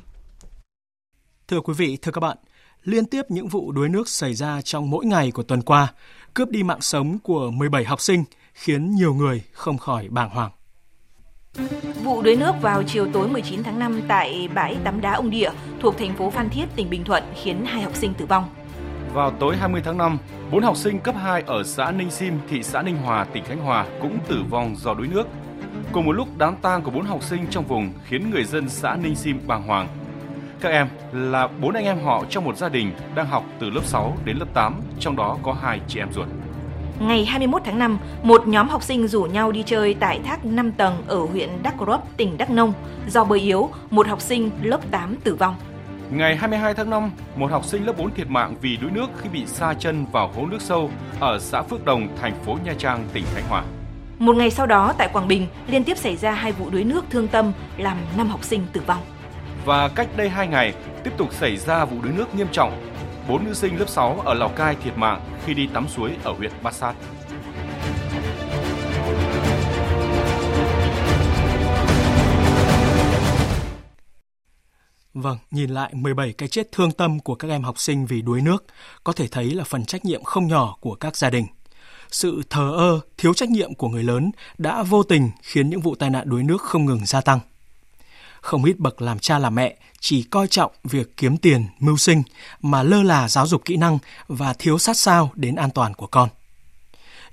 Thưa quý vị, thưa các bạn, liên tiếp những vụ đuối nước xảy ra trong mỗi ngày của tuần qua, cướp đi mạng sống của 17 học sinh, khiến nhiều người không khỏi bàng hoàng. Vụ đuối nước vào chiều tối 19 tháng 5 tại bãi tắm đá ông Địa thuộc thành phố Phan Thiết, tỉnh Bình Thuận khiến hai học sinh tử vong. Vào tối 20 tháng 5, bốn học sinh cấp 2 ở xã Ninh Sim, thị xã Ninh Hòa, tỉnh Khánh Hòa cũng tử vong do đuối nước Cùng một lúc đám tang của bốn học sinh trong vùng khiến người dân xã Ninh Sim bàng hoàng. Các em là bốn anh em họ trong một gia đình đang học từ lớp 6 đến lớp 8, trong đó có hai chị em ruột. Ngày 21 tháng 5, một nhóm học sinh rủ nhau đi chơi tại thác 5 tầng ở huyện Đắk Rấp, tỉnh Đắk Nông. Do bơi yếu, một học sinh lớp 8 tử vong. Ngày 22 tháng 5, một học sinh lớp 4 thiệt mạng vì đuối nước khi bị sa chân vào hố nước sâu ở xã Phước Đồng, thành phố Nha Trang, tỉnh Khánh Hòa. Một ngày sau đó tại Quảng Bình liên tiếp xảy ra hai vụ đuối nước thương tâm làm 5 học sinh tử vong. Và cách đây 2 ngày tiếp tục xảy ra vụ đuối nước nghiêm trọng. Bốn nữ sinh lớp 6 ở Lào Cai thiệt mạng khi đi tắm suối ở huyện Bát Sát. Vâng, nhìn lại 17 cái chết thương tâm của các em học sinh vì đuối nước, có thể thấy là phần trách nhiệm không nhỏ của các gia đình sự thờ ơ, thiếu trách nhiệm của người lớn đã vô tình khiến những vụ tai nạn đuối nước không ngừng gia tăng. Không ít bậc làm cha làm mẹ chỉ coi trọng việc kiếm tiền, mưu sinh mà lơ là giáo dục kỹ năng và thiếu sát sao đến an toàn của con.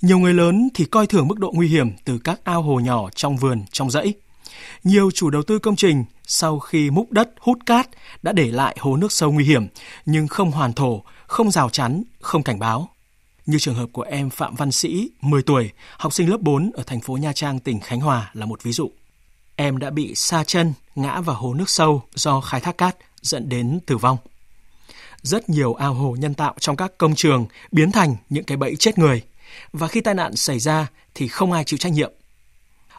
Nhiều người lớn thì coi thường mức độ nguy hiểm từ các ao hồ nhỏ trong vườn, trong dãy. Nhiều chủ đầu tư công trình sau khi múc đất hút cát đã để lại hồ nước sâu nguy hiểm nhưng không hoàn thổ, không rào chắn, không cảnh báo. Như trường hợp của em Phạm Văn Sĩ, 10 tuổi, học sinh lớp 4 ở thành phố Nha Trang, tỉnh Khánh Hòa là một ví dụ. Em đã bị sa chân, ngã vào hồ nước sâu do khai thác cát dẫn đến tử vong. Rất nhiều ao hồ nhân tạo trong các công trường biến thành những cái bẫy chết người. Và khi tai nạn xảy ra thì không ai chịu trách nhiệm.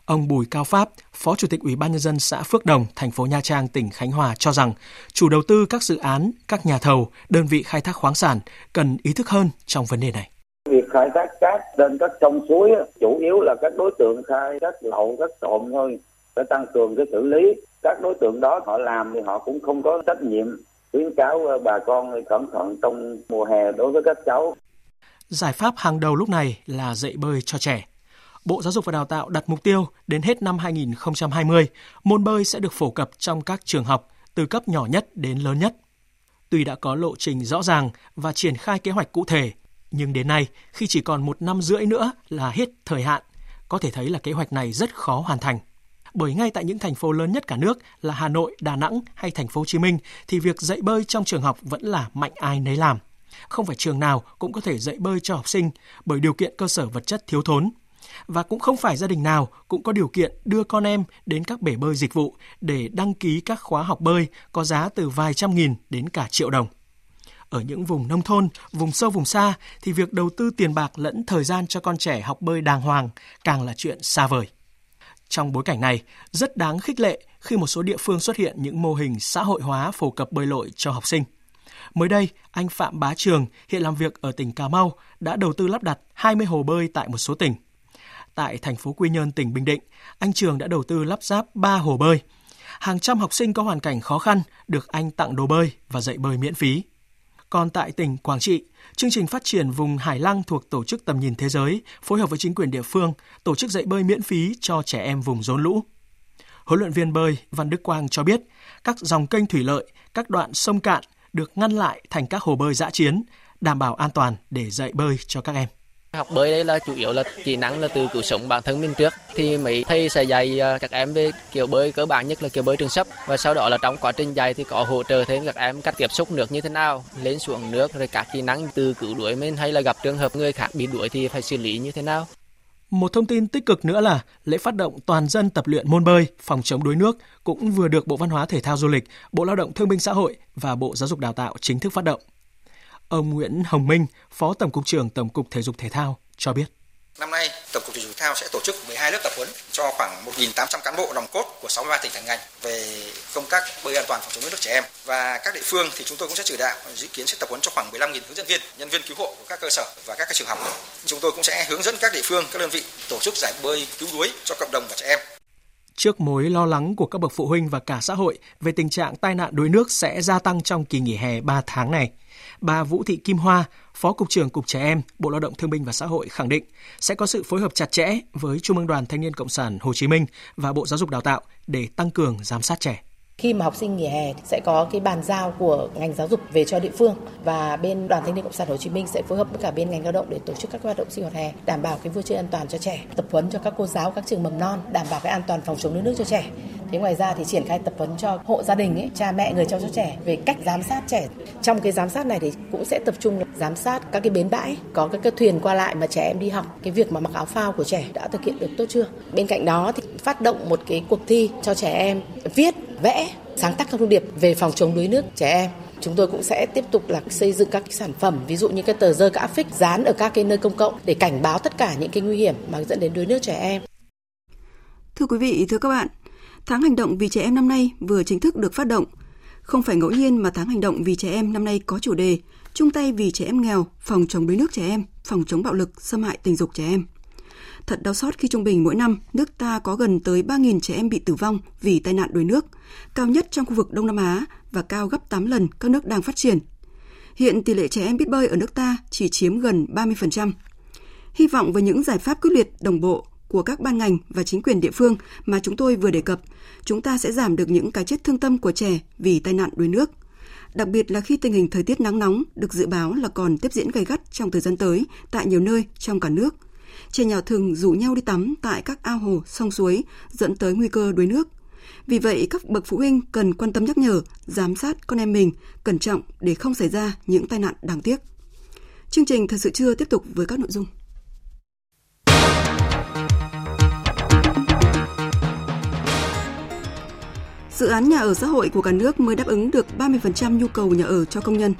Ông Bùi Cao Pháp, Phó Chủ tịch Ủy ban nhân dân xã Phước Đồng, thành phố Nha Trang, tỉnh Khánh Hòa cho rằng chủ đầu tư các dự án, các nhà thầu, đơn vị khai thác khoáng sản cần ý thức hơn trong vấn đề này. Khai thác cát trên các sông suối chủ yếu là các đối tượng khai thác lậu, các trộm thôi. Phải tăng cường cái xử lý. Các đối tượng đó họ làm thì họ cũng không có trách nhiệm khuyến cáo ờ, bà con cẩn thận trong mùa hè đối với các cháu. Giải pháp hàng đầu lúc này là dạy bơi cho trẻ. Bộ Giáo dục và Đào tạo đặt mục tiêu đến hết năm 2020, môn bơi sẽ được phổ cập trong các trường học từ cấp nhỏ nhất đến lớn nhất. Tuy đã có lộ trình rõ ràng và triển khai kế hoạch cụ thể, nhưng đến nay, khi chỉ còn một năm rưỡi nữa là hết thời hạn, có thể thấy là kế hoạch này rất khó hoàn thành. Bởi ngay tại những thành phố lớn nhất cả nước là Hà Nội, Đà Nẵng hay thành phố Hồ Chí Minh thì việc dạy bơi trong trường học vẫn là mạnh ai nấy làm. Không phải trường nào cũng có thể dạy bơi cho học sinh bởi điều kiện cơ sở vật chất thiếu thốn. Và cũng không phải gia đình nào cũng có điều kiện đưa con em đến các bể bơi dịch vụ để đăng ký các khóa học bơi có giá từ vài trăm nghìn đến cả triệu đồng. Ở những vùng nông thôn, vùng sâu vùng xa thì việc đầu tư tiền bạc lẫn thời gian cho con trẻ học bơi đàng hoàng càng là chuyện xa vời. Trong bối cảnh này, rất đáng khích lệ khi một số địa phương xuất hiện những mô hình xã hội hóa phổ cập bơi lội cho học sinh. Mới đây, anh Phạm Bá Trường, hiện làm việc ở tỉnh Cà Mau, đã đầu tư lắp đặt 20 hồ bơi tại một số tỉnh. Tại thành phố Quy Nhơn, tỉnh Bình Định, anh Trường đã đầu tư lắp ráp 3 hồ bơi. Hàng trăm học sinh có hoàn cảnh khó khăn được anh tặng đồ bơi và dạy bơi miễn phí. Còn tại tỉnh Quảng Trị, chương trình phát triển vùng Hải Lăng thuộc Tổ chức Tầm nhìn Thế giới phối hợp với chính quyền địa phương tổ chức dạy bơi miễn phí cho trẻ em vùng rốn lũ. Huấn luyện viên bơi Văn Đức Quang cho biết, các dòng kênh thủy lợi, các đoạn sông cạn được ngăn lại thành các hồ bơi dã chiến, đảm bảo an toàn để dạy bơi cho các em. Học bơi đây là chủ yếu là kỹ năng là từ cứu sống bản thân mình trước thì mấy thầy sẽ dạy ờ, các em về kiểu bơi cơ bản nhất là kiểu bơi trường sấp và sau đó là trong quá trình dạy thì có hỗ trợ thêm các em cách tiếp xúc nước như thế nào lên xuống nước rồi các kỹ năng từ cứu đuổi mình hay là gặp trường hợp người khác bị đuổi thì phải xử lý như thế nào. Một thông tin tích cực nữa là lễ phát động toàn dân tập luyện môn bơi, phòng chống đuối nước cũng vừa được Bộ Văn hóa Thể thao Du lịch, Bộ Lao động Thương binh Xã hội và Bộ Giáo dục Đào tạo chính thức phát động. Ông Nguyễn Hồng Minh, Phó Tổng cục trưởng Tổng cục Thể dục Thể thao cho biết. Năm nay, Tổng cục Thể dục Thể thao sẽ tổ chức 12 lớp tập huấn cho khoảng 1.800 cán bộ nòng cốt của 63 tỉnh thành ngành về công tác bơi an toàn phòng chống đuối nước trẻ em và các địa phương thì chúng tôi cũng sẽ chỉ đạo dự kiến sẽ tập huấn cho khoảng 15.000 hướng dẫn viên, nhân viên cứu hộ của các cơ sở và các trường học. Chúng tôi cũng sẽ hướng dẫn các địa phương, các đơn vị tổ chức giải bơi cứu đuối cho cộng đồng và trẻ em. Trước mối lo lắng của các bậc phụ huynh và cả xã hội về tình trạng tai nạn đuối nước sẽ gia tăng trong kỳ nghỉ hè 3 tháng này, bà Vũ Thị Kim Hoa, Phó Cục trưởng Cục Trẻ Em, Bộ Lao động Thương binh và Xã hội khẳng định sẽ có sự phối hợp chặt chẽ với Trung ương Đoàn Thanh niên Cộng sản Hồ Chí Minh và Bộ Giáo dục Đào tạo để tăng cường giám sát trẻ. Khi mà học sinh nghỉ hè sẽ có cái bàn giao của ngành giáo dục về cho địa phương và bên Đoàn Thanh niên Cộng sản Hồ Chí Minh sẽ phối hợp với cả bên ngành lao động để tổ chức các hoạt động sinh hoạt hè đảm bảo cái vui chơi an toàn cho trẻ, tập huấn cho các cô giáo các trường mầm non đảm bảo cái an toàn phòng chống đuối nước cho trẻ. Thế ngoài ra thì triển khai tập huấn cho hộ gia đình ấy, cha mẹ người chăm sóc trẻ về cách giám sát trẻ. Trong cái giám sát này thì cũng sẽ tập trung giám sát các cái bến bãi, có các cái thuyền qua lại mà trẻ em đi học, cái việc mà mặc áo phao của trẻ đã thực hiện được tốt chưa. Bên cạnh đó thì phát động một cái cuộc thi cho trẻ em viết, vẽ, sáng tác các thông điệp về phòng chống đuối nước trẻ em chúng tôi cũng sẽ tiếp tục là xây dựng các sản phẩm ví dụ như cái tờ rơi áp phích dán ở các cái nơi công cộng để cảnh báo tất cả những cái nguy hiểm mà dẫn đến đuối nước trẻ em. Thưa quý vị, thưa các bạn, Tháng hành động vì trẻ em năm nay vừa chính thức được phát động. Không phải ngẫu nhiên mà tháng hành động vì trẻ em năm nay có chủ đề chung tay vì trẻ em nghèo, phòng chống đuối nước trẻ em, phòng chống bạo lực, xâm hại tình dục trẻ em. Thật đau xót khi trung bình mỗi năm nước ta có gần tới 3.000 trẻ em bị tử vong vì tai nạn đuối nước, cao nhất trong khu vực Đông Nam Á và cao gấp 8 lần các nước đang phát triển. Hiện tỷ lệ trẻ em biết bơi ở nước ta chỉ chiếm gần 30%. Hy vọng với những giải pháp quyết liệt, đồng bộ, của các ban ngành và chính quyền địa phương mà chúng tôi vừa đề cập, chúng ta sẽ giảm được những cái chết thương tâm của trẻ vì tai nạn đuối nước. Đặc biệt là khi tình hình thời tiết nắng nóng được dự báo là còn tiếp diễn gay gắt trong thời gian tới tại nhiều nơi trong cả nước. Trẻ nhỏ thường rủ nhau đi tắm tại các ao hồ, sông suối, dẫn tới nguy cơ đuối nước. Vì vậy, các bậc phụ huynh cần quan tâm nhắc nhở, giám sát con em mình, cẩn trọng để không xảy ra những tai nạn đáng tiếc. Chương trình Thật sự chưa tiếp tục với các nội dung. Dự án nhà ở xã hội của cả nước mới đáp ứng được 30% nhu cầu nhà ở cho công nhân.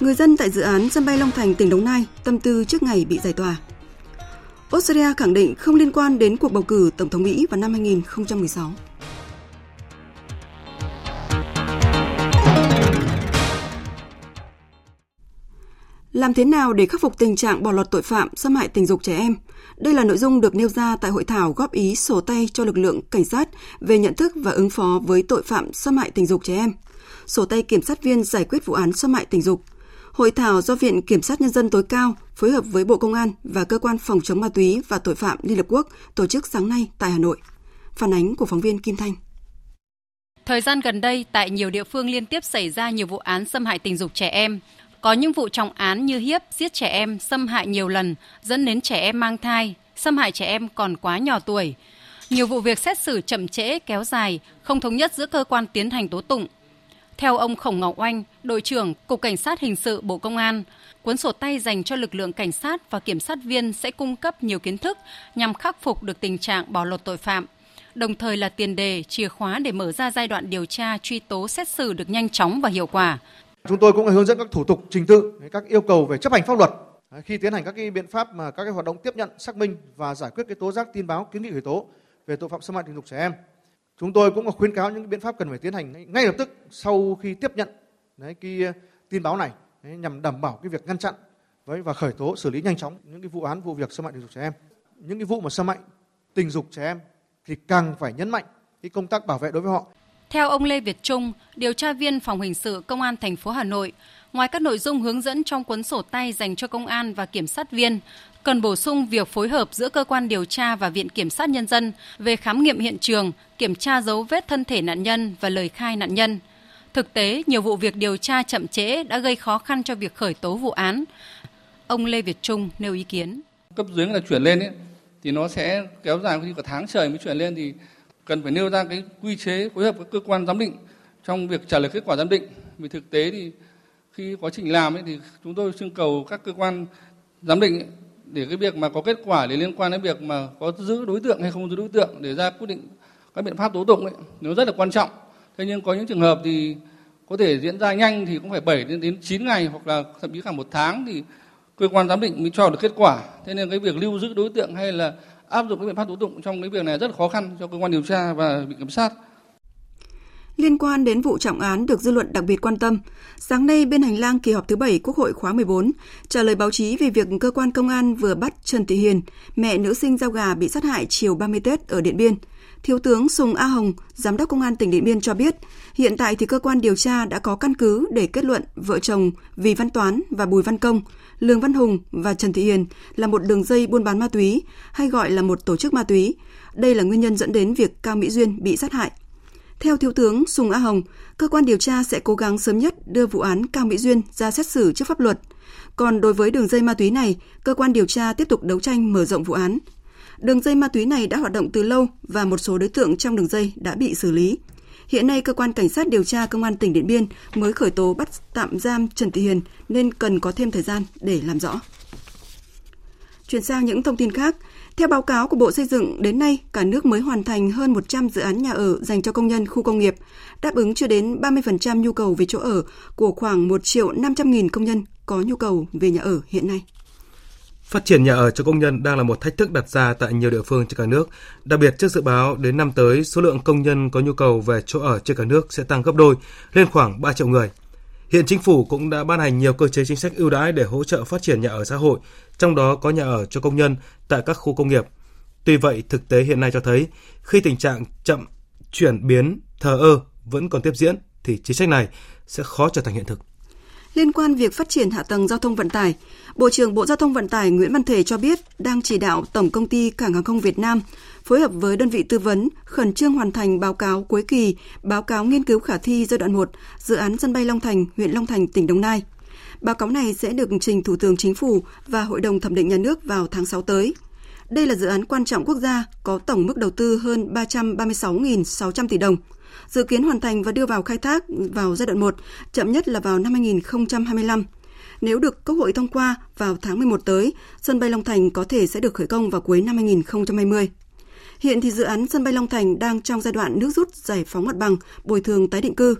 Người dân tại dự án sân bay Long Thành, tỉnh Đồng Nai tâm tư trước ngày bị giải tỏa. Australia khẳng định không liên quan đến cuộc bầu cử Tổng thống Mỹ vào năm 2016. Làm thế nào để khắc phục tình trạng bỏ lọt tội phạm xâm hại tình dục trẻ em? Đây là nội dung được nêu ra tại hội thảo góp ý sổ tay cho lực lượng cảnh sát về nhận thức và ứng phó với tội phạm xâm hại tình dục trẻ em. Sổ tay kiểm sát viên giải quyết vụ án xâm hại tình dục. Hội thảo do Viện Kiểm sát Nhân dân tối cao phối hợp với Bộ Công an và Cơ quan Phòng chống ma túy và tội phạm Liên Hợp Quốc tổ chức sáng nay tại Hà Nội. Phản ánh của phóng viên Kim Thanh. Thời gian gần đây, tại nhiều địa phương liên tiếp xảy ra nhiều vụ án xâm hại tình dục trẻ em. Có những vụ trọng án như hiếp, giết trẻ em, xâm hại nhiều lần, dẫn đến trẻ em mang thai, xâm hại trẻ em còn quá nhỏ tuổi. Nhiều vụ việc xét xử chậm trễ, kéo dài, không thống nhất giữa cơ quan tiến hành tố tụng. Theo ông Khổng Ngọc Oanh, đội trưởng Cục Cảnh sát Hình sự Bộ Công an, cuốn sổ tay dành cho lực lượng cảnh sát và kiểm sát viên sẽ cung cấp nhiều kiến thức nhằm khắc phục được tình trạng bỏ lọt tội phạm, đồng thời là tiền đề, chìa khóa để mở ra giai đoạn điều tra, truy tố, xét xử được nhanh chóng và hiệu quả. Chúng tôi cũng hướng dẫn các thủ tục trình tự, các yêu cầu về chấp hành pháp luật khi tiến hành các cái biện pháp mà các cái hoạt động tiếp nhận, xác minh và giải quyết cái tố giác tin báo kiến nghị khởi tố về tội phạm xâm hại tình dục trẻ em. Chúng tôi cũng khuyến cáo những biện pháp cần phải tiến hành ngay lập tức sau khi tiếp nhận đấy, cái ờ, tin báo này đấy, nhằm đảm bảo cái việc ngăn chặn với và khởi tố xử lý nhanh chóng những cái vụ án vụ việc xâm hại tình dục trẻ em. Những cái vụ mà xâm hại tình dục trẻ em thì càng phải nhấn mạnh cái công tác bảo vệ đối với họ. Theo ông Lê Việt Trung, điều tra viên phòng hình sự Công an thành phố Hà Nội, ngoài các nội dung hướng dẫn trong cuốn sổ tay dành cho công an và kiểm sát viên, cần bổ sung việc phối hợp giữa cơ quan điều tra và viện kiểm sát nhân dân về khám nghiệm hiện trường, kiểm tra dấu vết thân thể nạn nhân và lời khai nạn nhân. Thực tế, nhiều vụ việc điều tra chậm trễ đã gây khó khăn cho việc khởi tố vụ án. Ông Lê Việt Trung nêu ý kiến. Cấp dưới là chuyển lên ấy, thì nó sẽ kéo dài có cả tháng trời mới chuyển lên thì cần phải nêu ra cái quy chế phối hợp với cơ quan giám định trong việc trả lời kết quả giám định. Vì thực tế thì khi quá trình làm ấy thì chúng tôi trưng cầu các cơ quan giám định ấy, để cái việc mà có kết quả để liên quan đến việc mà có giữ đối tượng hay không giữ đối tượng để ra quyết định các biện pháp tố tụng ấy nó rất là quan trọng. Thế nhưng có những trường hợp thì có thể diễn ra nhanh thì cũng phải 7 đến đến 9 ngày hoặc là thậm chí cả một tháng thì cơ quan giám định mới cho được kết quả. Thế nên cái việc lưu giữ đối tượng hay là áp dụng các biện pháp tố tụng trong cái việc này rất là khó khăn cho cơ quan điều tra và bị kiểm sát. Liên quan đến vụ trọng án được dư luận đặc biệt quan tâm, sáng nay bên hành lang kỳ họp thứ 7 Quốc hội khóa 14 trả lời báo chí về việc cơ quan công an vừa bắt Trần Thị Hiền, mẹ nữ sinh giao gà bị sát hại chiều 30 Tết ở Điện Biên. Thiếu tướng Sùng A Hồng, Giám đốc Công an tỉnh Điện Biên cho biết, hiện tại thì cơ quan điều tra đã có căn cứ để kết luận vợ chồng Vì Văn Toán và Bùi Văn Công, Lương Văn Hùng và Trần Thị Hiền là một đường dây buôn bán ma túy, hay gọi là một tổ chức ma túy. Đây là nguyên nhân dẫn đến việc Cao Mỹ Duyên bị sát hại. Theo Thiếu tướng Sùng A Hồng, cơ quan điều tra sẽ cố gắng sớm nhất đưa vụ án Cao Mỹ Duyên ra xét xử trước pháp luật. Còn đối với đường dây ma túy này, cơ quan điều tra tiếp tục đấu tranh mở rộng vụ án. Đường dây ma túy này đã hoạt động từ lâu và một số đối tượng trong đường dây đã bị xử lý. Hiện nay, cơ quan cảnh sát điều tra công an tỉnh Điện Biên mới khởi tố bắt tạm giam Trần Thị Hiền nên cần có thêm thời gian để làm rõ. Chuyển sang những thông tin khác, theo báo cáo của Bộ Xây dựng, đến nay cả nước mới hoàn thành hơn 100 dự án nhà ở dành cho công nhân khu công nghiệp, đáp ứng chưa đến 30% nhu cầu về chỗ ở của khoảng 1 triệu 500 nghìn công nhân có nhu cầu về nhà ở hiện nay. Phát triển nhà ở cho công nhân đang là một thách thức đặt ra tại nhiều địa phương trên cả nước, đặc biệt trước dự báo đến năm tới số lượng công nhân có nhu cầu về chỗ ở trên cả nước sẽ tăng gấp đôi, lên khoảng 3 triệu người. Hiện chính phủ cũng đã ban hành nhiều cơ chế chính sách ưu đãi để hỗ trợ phát triển nhà ở xã hội, trong đó có nhà ở cho công nhân tại các khu công nghiệp. Tuy vậy, thực tế hiện nay cho thấy khi tình trạng chậm chuyển biến thờ ơ vẫn còn tiếp diễn thì chính sách này sẽ khó trở thành hiện thực. Liên quan việc phát triển hạ tầng giao thông vận tải, Bộ trưởng Bộ Giao thông Vận tải Nguyễn Văn Thể cho biết đang chỉ đạo Tổng công ty Cảng hàng không Việt Nam phối hợp với đơn vị tư vấn khẩn trương hoàn thành báo cáo cuối kỳ, báo cáo nghiên cứu khả thi giai đoạn 1, dự án sân bay Long Thành, huyện Long Thành, tỉnh Đồng Nai. Báo cáo này sẽ được trình Thủ tướng Chính phủ và Hội đồng thẩm định nhà nước vào tháng 6 tới. Đây là dự án quan trọng quốc gia có tổng mức đầu tư hơn 336.600 tỷ đồng. Dự kiến hoàn thành và đưa vào khai thác vào giai đoạn 1, chậm nhất là vào năm 2025. Nếu được Quốc hội thông qua vào tháng 11 tới, sân bay Long Thành có thể sẽ được khởi công vào cuối năm 2020. Hiện thì dự án sân bay Long Thành đang trong giai đoạn nước rút giải phóng mặt bằng, bồi thường tái định cư.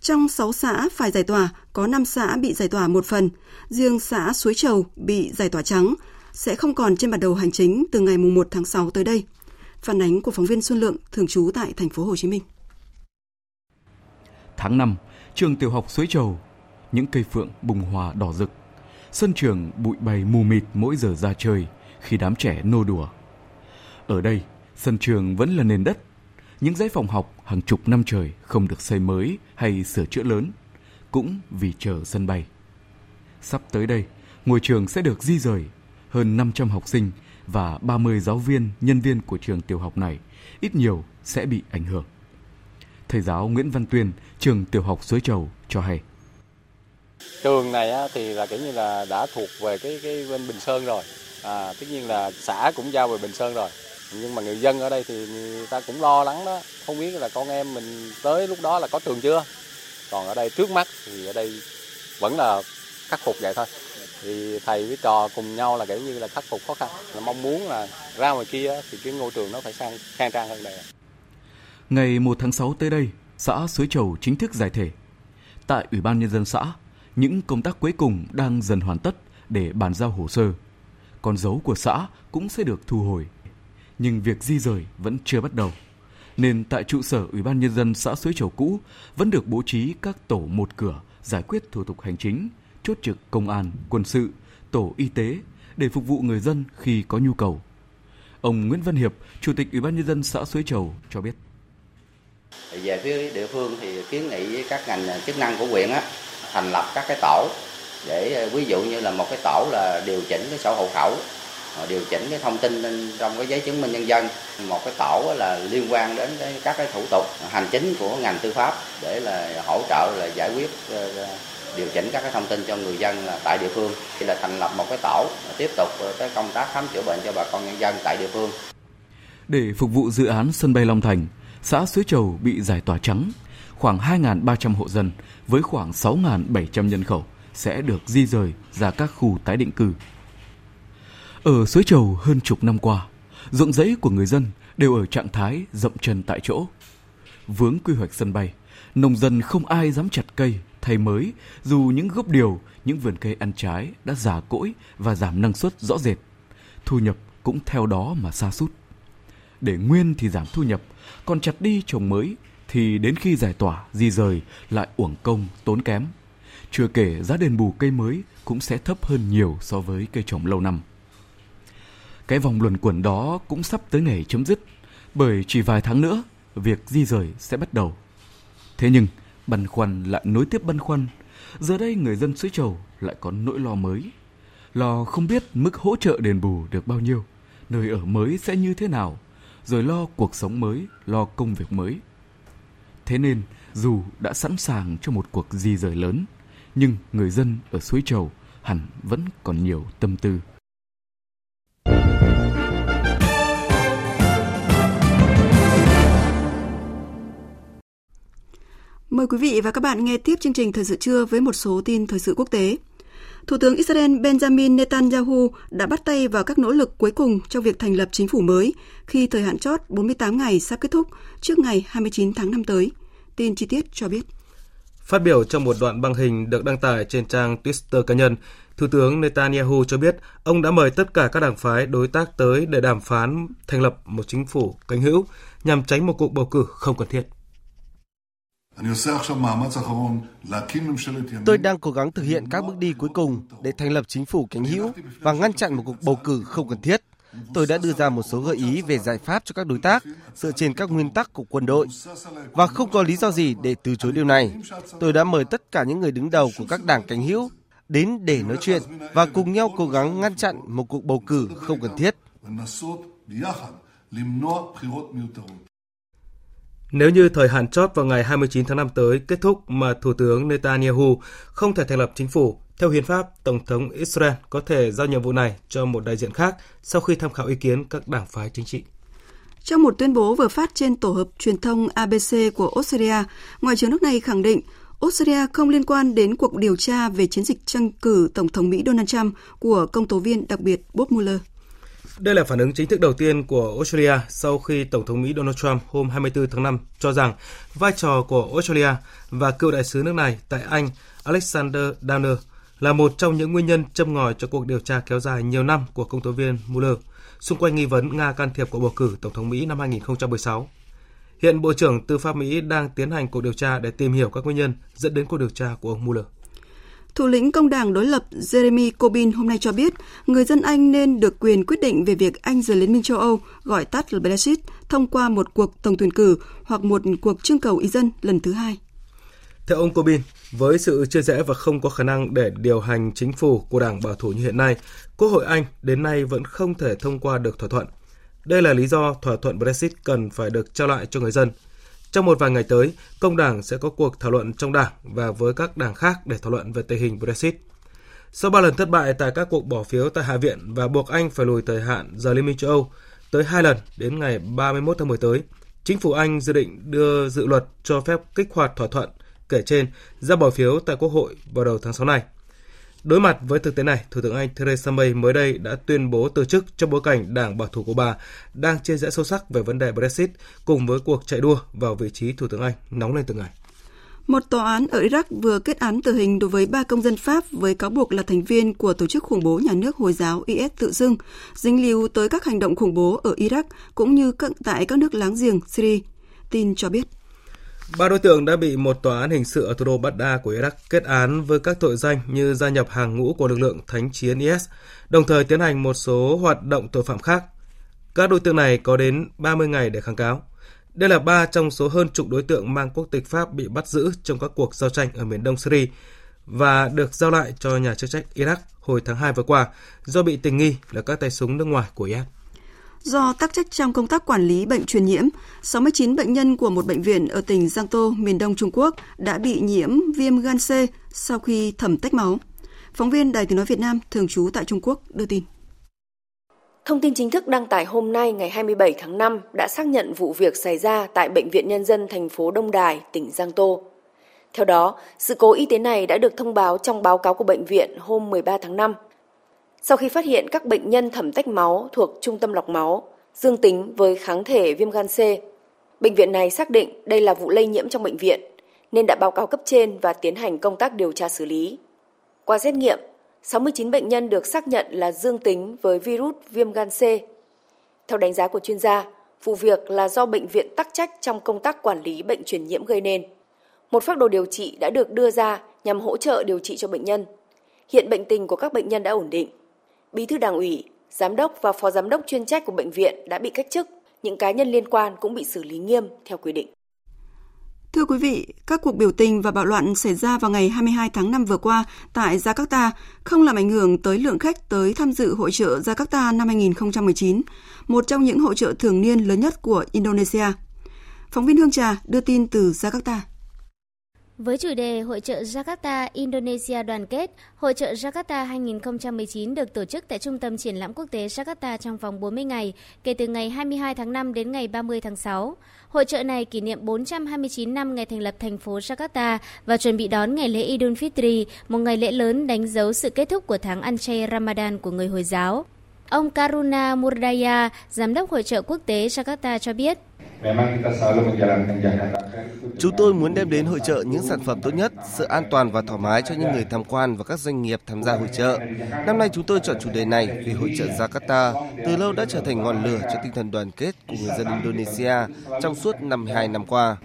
Trong 6 xã phải giải tỏa, có 5 xã bị giải tỏa một phần, riêng xã Suối Trầu bị giải tỏa trắng, sẽ không còn trên bản đồ hành chính từ ngày 1 tháng 6 tới đây. Phản ánh của phóng viên Xuân Lượng, thường trú tại thành phố Hồ Chí Minh. Tháng 5, trường tiểu học Suối Trầu, những cây phượng bùng hòa đỏ rực. Sân trường bụi bay mù mịt mỗi giờ ra chơi khi đám trẻ nô đùa. Ở đây, sân trường vẫn là nền đất. Những dãy phòng học hàng chục năm trời không được xây mới hay sửa chữa lớn, cũng vì chờ sân bay. Sắp tới đây, ngôi trường sẽ được di rời. Hơn 500 học sinh và 30 giáo viên, nhân viên của trường tiểu học này ít nhiều sẽ bị ảnh hưởng. Thầy giáo Nguyễn Văn Tuyên, trường tiểu học Suối Trầu cho hay. Trường này thì là kiểu như là đã thuộc về cái cái bên Bình Sơn rồi. À, tất nhiên là xã cũng giao về Bình Sơn rồi. Nhưng mà người dân ở đây thì người ta cũng lo lắng đó, không biết là con em mình tới lúc đó là có trường chưa. còn ở đây trước mắt thì ở đây vẫn là khắc phục vậy thôi thì thầy với trò cùng nhau là kiểu như là khắc phục khó khăn là mong muốn là ra ngoài kia thì cái ngôi trường nó phải sang khang trang hơn đây. Ngày 1 tháng 6 tới đây, xã Suối Chầu chính thức giải thể. Tại Ủy ban Nhân dân xã, những công tác cuối cùng đang dần hoàn tất để bàn giao hồ sơ. Con dấu của xã cũng sẽ được thu hồi. Nhưng việc di rời vẫn chưa bắt đầu. Nên tại trụ sở Ủy ban Nhân dân xã Suối Chầu cũ vẫn được bố trí các tổ một cửa giải quyết thủ tục hành chính, chốt trực công an, quân sự, tổ y tế để phục vụ người dân khi có nhu cầu. Ông Nguyễn Văn Hiệp, Chủ tịch Ủy ban Nhân dân xã Suối Chầu cho biết. Về phía địa phương thì kiến nghị với các ngành chức năng của huyện á, thành lập các cái tổ để ví dụ như là một cái tổ là điều chỉnh cái sổ hộ khẩu điều chỉnh cái thông tin trong cái giấy chứng minh nhân dân. Một cái tổ là liên quan đến cái, các cái thủ tục hành chính của ngành tư pháp để là hỗ trợ là giải quyết ờ, ờ, điều chỉnh các cái thông tin cho người dân là tại địa phương. Thì là thành lập một cái tổ tiếp tục ờ, cái công tác khám chữa bệnh cho bà con nhân dân tại địa phương. Để phục vụ dự án sân bay Long Thành, xã Suối Chầu bị giải tỏa trắng. Khoảng 2.300 hộ dân với khoảng 6.700 nhân khẩu sẽ được di rời ra các khu tái định cư. Ở Suối Chầu hơn chục năm qua, ruộng rẫy của người dân đều ở trạng thái dậm chân tại chỗ. Vướng quy hoạch sân bay, nông dân không ai dám chặt cây thay mới dù những gốc điều, những vườn cây ăn trái đã già cỗi và giảm năng suất rõ rệt. Thu nhập cũng theo đó mà sa sút. Để nguyên thì giảm thu nhập, còn chặt đi trồng mới thì đến khi giải tỏa, di rời lại uổng công, tốn kém. Chưa kể giá đền bù cây mới cũng sẽ thấp hơn nhiều so với cây trồng lâu năm. Cái vòng luẩn quẩn đó cũng sắp tới ngày chấm dứt, bởi chỉ vài tháng nữa, việc di rời sẽ bắt đầu. Thế nhưng, băn khoăn lại nối tiếp băn khoăn. Giờ đây người dân suối trầu lại có nỗi lo mới. Lo không biết mức hỗ trợ đền bù được bao nhiêu, nơi ở mới sẽ như thế nào, rồi lo cuộc sống mới, lo công việc mới. Thế nên, dù đã sẵn sàng cho một cuộc di rời lớn, nhưng người dân ở suối trầu hẳn vẫn còn nhiều tâm tư. Mời quý vị và các bạn nghe tiếp chương trình Thời sự trưa với một số tin thời sự quốc tế. Thủ tướng Israel Benjamin Netanyahu đã bắt tay vào các nỗ lực cuối cùng trong việc thành lập chính phủ mới khi thời hạn chót 48 ngày sắp kết thúc trước ngày 29 tháng 5 tới. Tin chi tiết cho biết. Phát biểu trong một đoạn băng hình được đăng tải trên trang Twitter cá nhân, Thủ tướng Netanyahu cho biết ông đã mời tất cả các đảng phái đối tác tới để đàm phán thành lập một chính phủ cánh hữu nhằm tránh một cuộc bầu cử không cần thiết. Tôi đang cố gắng thực hiện các bước đi cuối cùng để thành lập chính phủ cánh hữu và ngăn chặn một cuộc bầu cử không cần thiết. Tôi đã đưa ra một số gợi ý về giải pháp cho các đối tác dựa trên các nguyên tắc của quân đội và không có lý do gì để từ chối điều này. Tôi đã mời tất cả những người đứng đầu của các đảng cánh hữu đến để nói chuyện và cùng nhau cố gắng ngăn chặn một cuộc bầu cử không cần thiết. Nếu như thời hạn chót vào ngày 29 tháng 5 tới kết thúc mà Thủ tướng Netanyahu không thể thành lập chính phủ, theo hiến pháp, Tổng thống Israel có thể giao nhiệm vụ này cho một đại diện khác sau khi tham khảo ý kiến các đảng phái chính trị. Trong một tuyên bố vừa phát trên tổ hợp truyền thông ABC của Australia, Ngoại trưởng nước này khẳng định Australia không liên quan đến cuộc điều tra về chiến dịch tranh cử Tổng thống Mỹ Donald Trump của công tố viên đặc biệt Bob Mueller. Đây là phản ứng chính thức đầu tiên của Australia sau khi Tổng thống Mỹ Donald Trump hôm 24 tháng 5 cho rằng vai trò của Australia và cựu đại sứ nước này tại Anh, Alexander Downer, là một trong những nguyên nhân châm ngòi cho cuộc điều tra kéo dài nhiều năm của công tố viên Mueller xung quanh nghi vấn Nga can thiệp cuộc bầu cử Tổng thống Mỹ năm 2016. Hiện Bộ trưởng Tư pháp Mỹ đang tiến hành cuộc điều tra để tìm hiểu các nguyên nhân dẫn đến cuộc điều tra của ông Mueller. Thủ lĩnh công đảng đối lập Jeremy Corbyn hôm nay cho biết người dân Anh nên được quyền quyết định về việc Anh rời Liên minh châu Âu, gọi tắt là Brexit, thông qua một cuộc tổng tuyển cử hoặc một cuộc trưng cầu ý dân lần thứ hai. Theo ông Corbyn, với sự chia rẽ và không có khả năng để điều hành chính phủ của đảng bảo thủ như hiện nay, Quốc hội Anh đến nay vẫn không thể thông qua được thỏa thuận. Đây là lý do thỏa thuận Brexit cần phải được trao lại cho người dân. Trong một vài ngày tới, công đảng sẽ có cuộc thảo luận trong đảng và với các đảng khác để thảo luận về tình hình Brexit. Sau ba lần thất bại tại các cuộc bỏ phiếu tại Hạ viện và buộc Anh phải lùi thời hạn rời Liên minh châu Âu tới hai lần đến ngày 31 tháng 10 tới, chính phủ Anh dự định đưa dự luật cho phép kích hoạt thỏa thuận kể trên ra bỏ phiếu tại Quốc hội vào đầu tháng 6 này. Đối mặt với thực tế này, Thủ tướng Anh Theresa May mới đây đã tuyên bố từ chức trong bối cảnh Đảng Bảo thủ của bà đang chia rẽ sâu sắc về vấn đề Brexit cùng với cuộc chạy đua vào vị trí Thủ tướng Anh nóng lên từng ngày. Một tòa án ở Iraq vừa kết án tử hình đối với ba công dân Pháp với cáo buộc là thành viên của tổ chức khủng bố nhà nước Hồi giáo IS tự xưng, dính líu tới các hành động khủng bố ở Iraq cũng như tại các nước láng giềng Syria. Tin cho biết. Ba đối tượng đã bị một tòa án hình sự ở thủ đô Baghdad của Iraq kết án với các tội danh như gia nhập hàng ngũ của lực lượng thánh chiến IS, đồng thời tiến hành một số hoạt động tội phạm khác. Các đối tượng này có đến 30 ngày để kháng cáo. Đây là ba trong số hơn chục đối tượng mang quốc tịch Pháp bị bắt giữ trong các cuộc giao tranh ở miền đông Syria và được giao lại cho nhà chức trách Iraq hồi tháng 2 vừa qua do bị tình nghi là các tay súng nước ngoài của IS. Do tắc trách trong công tác quản lý bệnh truyền nhiễm, 69 bệnh nhân của một bệnh viện ở tỉnh Giang Tô, miền đông Trung Quốc đã bị nhiễm viêm gan C sau khi thẩm tách máu. Phóng viên Đài tiếng nói Việt Nam thường trú tại Trung Quốc đưa tin. Thông tin chính thức đăng tải hôm nay ngày 27 tháng 5 đã xác nhận vụ việc xảy ra tại Bệnh viện Nhân dân thành phố Đông Đài, tỉnh Giang Tô. Theo đó, sự cố y tế này đã được thông báo trong báo cáo của bệnh viện hôm 13 tháng 5. Sau khi phát hiện các bệnh nhân thẩm tách máu thuộc trung tâm lọc máu dương tính với kháng thể viêm gan C, bệnh viện này xác định đây là vụ lây nhiễm trong bệnh viện nên đã báo cáo cấp trên và tiến hành công tác điều tra xử lý. Qua xét nghiệm, 69 bệnh nhân được xác nhận là dương tính với virus viêm gan C. Theo đánh giá của chuyên gia, vụ việc là do bệnh viện tắc trách trong công tác quản lý bệnh truyền nhiễm gây nên. Một phác đồ điều trị đã được đưa ra nhằm hỗ trợ điều trị cho bệnh nhân. Hiện bệnh tình của các bệnh nhân đã ổn định. Bí thư Đảng ủy, giám đốc và phó giám đốc chuyên trách của bệnh viện đã bị cách chức, những cá nhân liên quan cũng bị xử lý nghiêm theo quy định. Thưa quý vị, các cuộc biểu tình và bạo loạn xảy ra vào ngày 22 tháng 5 vừa qua tại Jakarta không làm ảnh hưởng tới lượng khách tới tham dự hội trợ Jakarta năm 2019, một trong những hội trợ thường niên lớn nhất của Indonesia. Phóng viên Hương Trà đưa tin từ Jakarta. Với chủ đề Hội trợ Jakarta Indonesia đoàn kết, Hội trợ Jakarta 2019 được tổ chức tại Trung tâm Triển lãm Quốc tế Jakarta trong vòng 40 ngày, kể từ ngày 22 tháng 5 đến ngày 30 tháng 6. Hội trợ này kỷ niệm 429 năm ngày thành lập thành phố Jakarta và chuẩn bị đón ngày lễ Idul Fitri, một ngày lễ lớn đánh dấu sự kết thúc của tháng ăn chay Ramadan của người Hồi giáo. Ông Karuna Murdaya, Giám đốc Hội trợ Quốc tế Jakarta cho biết, Chúng tôi muốn đem đến hội trợ những sản phẩm tốt nhất, sự an toàn và thoải mái cho những người tham quan và các doanh nghiệp tham gia hội trợ. Năm nay chúng tôi chọn chủ đề này vì hội trợ Jakarta từ lâu đã trở thành ngọn lửa cho tinh thần đoàn kết của người dân Indonesia trong suốt 52 năm qua.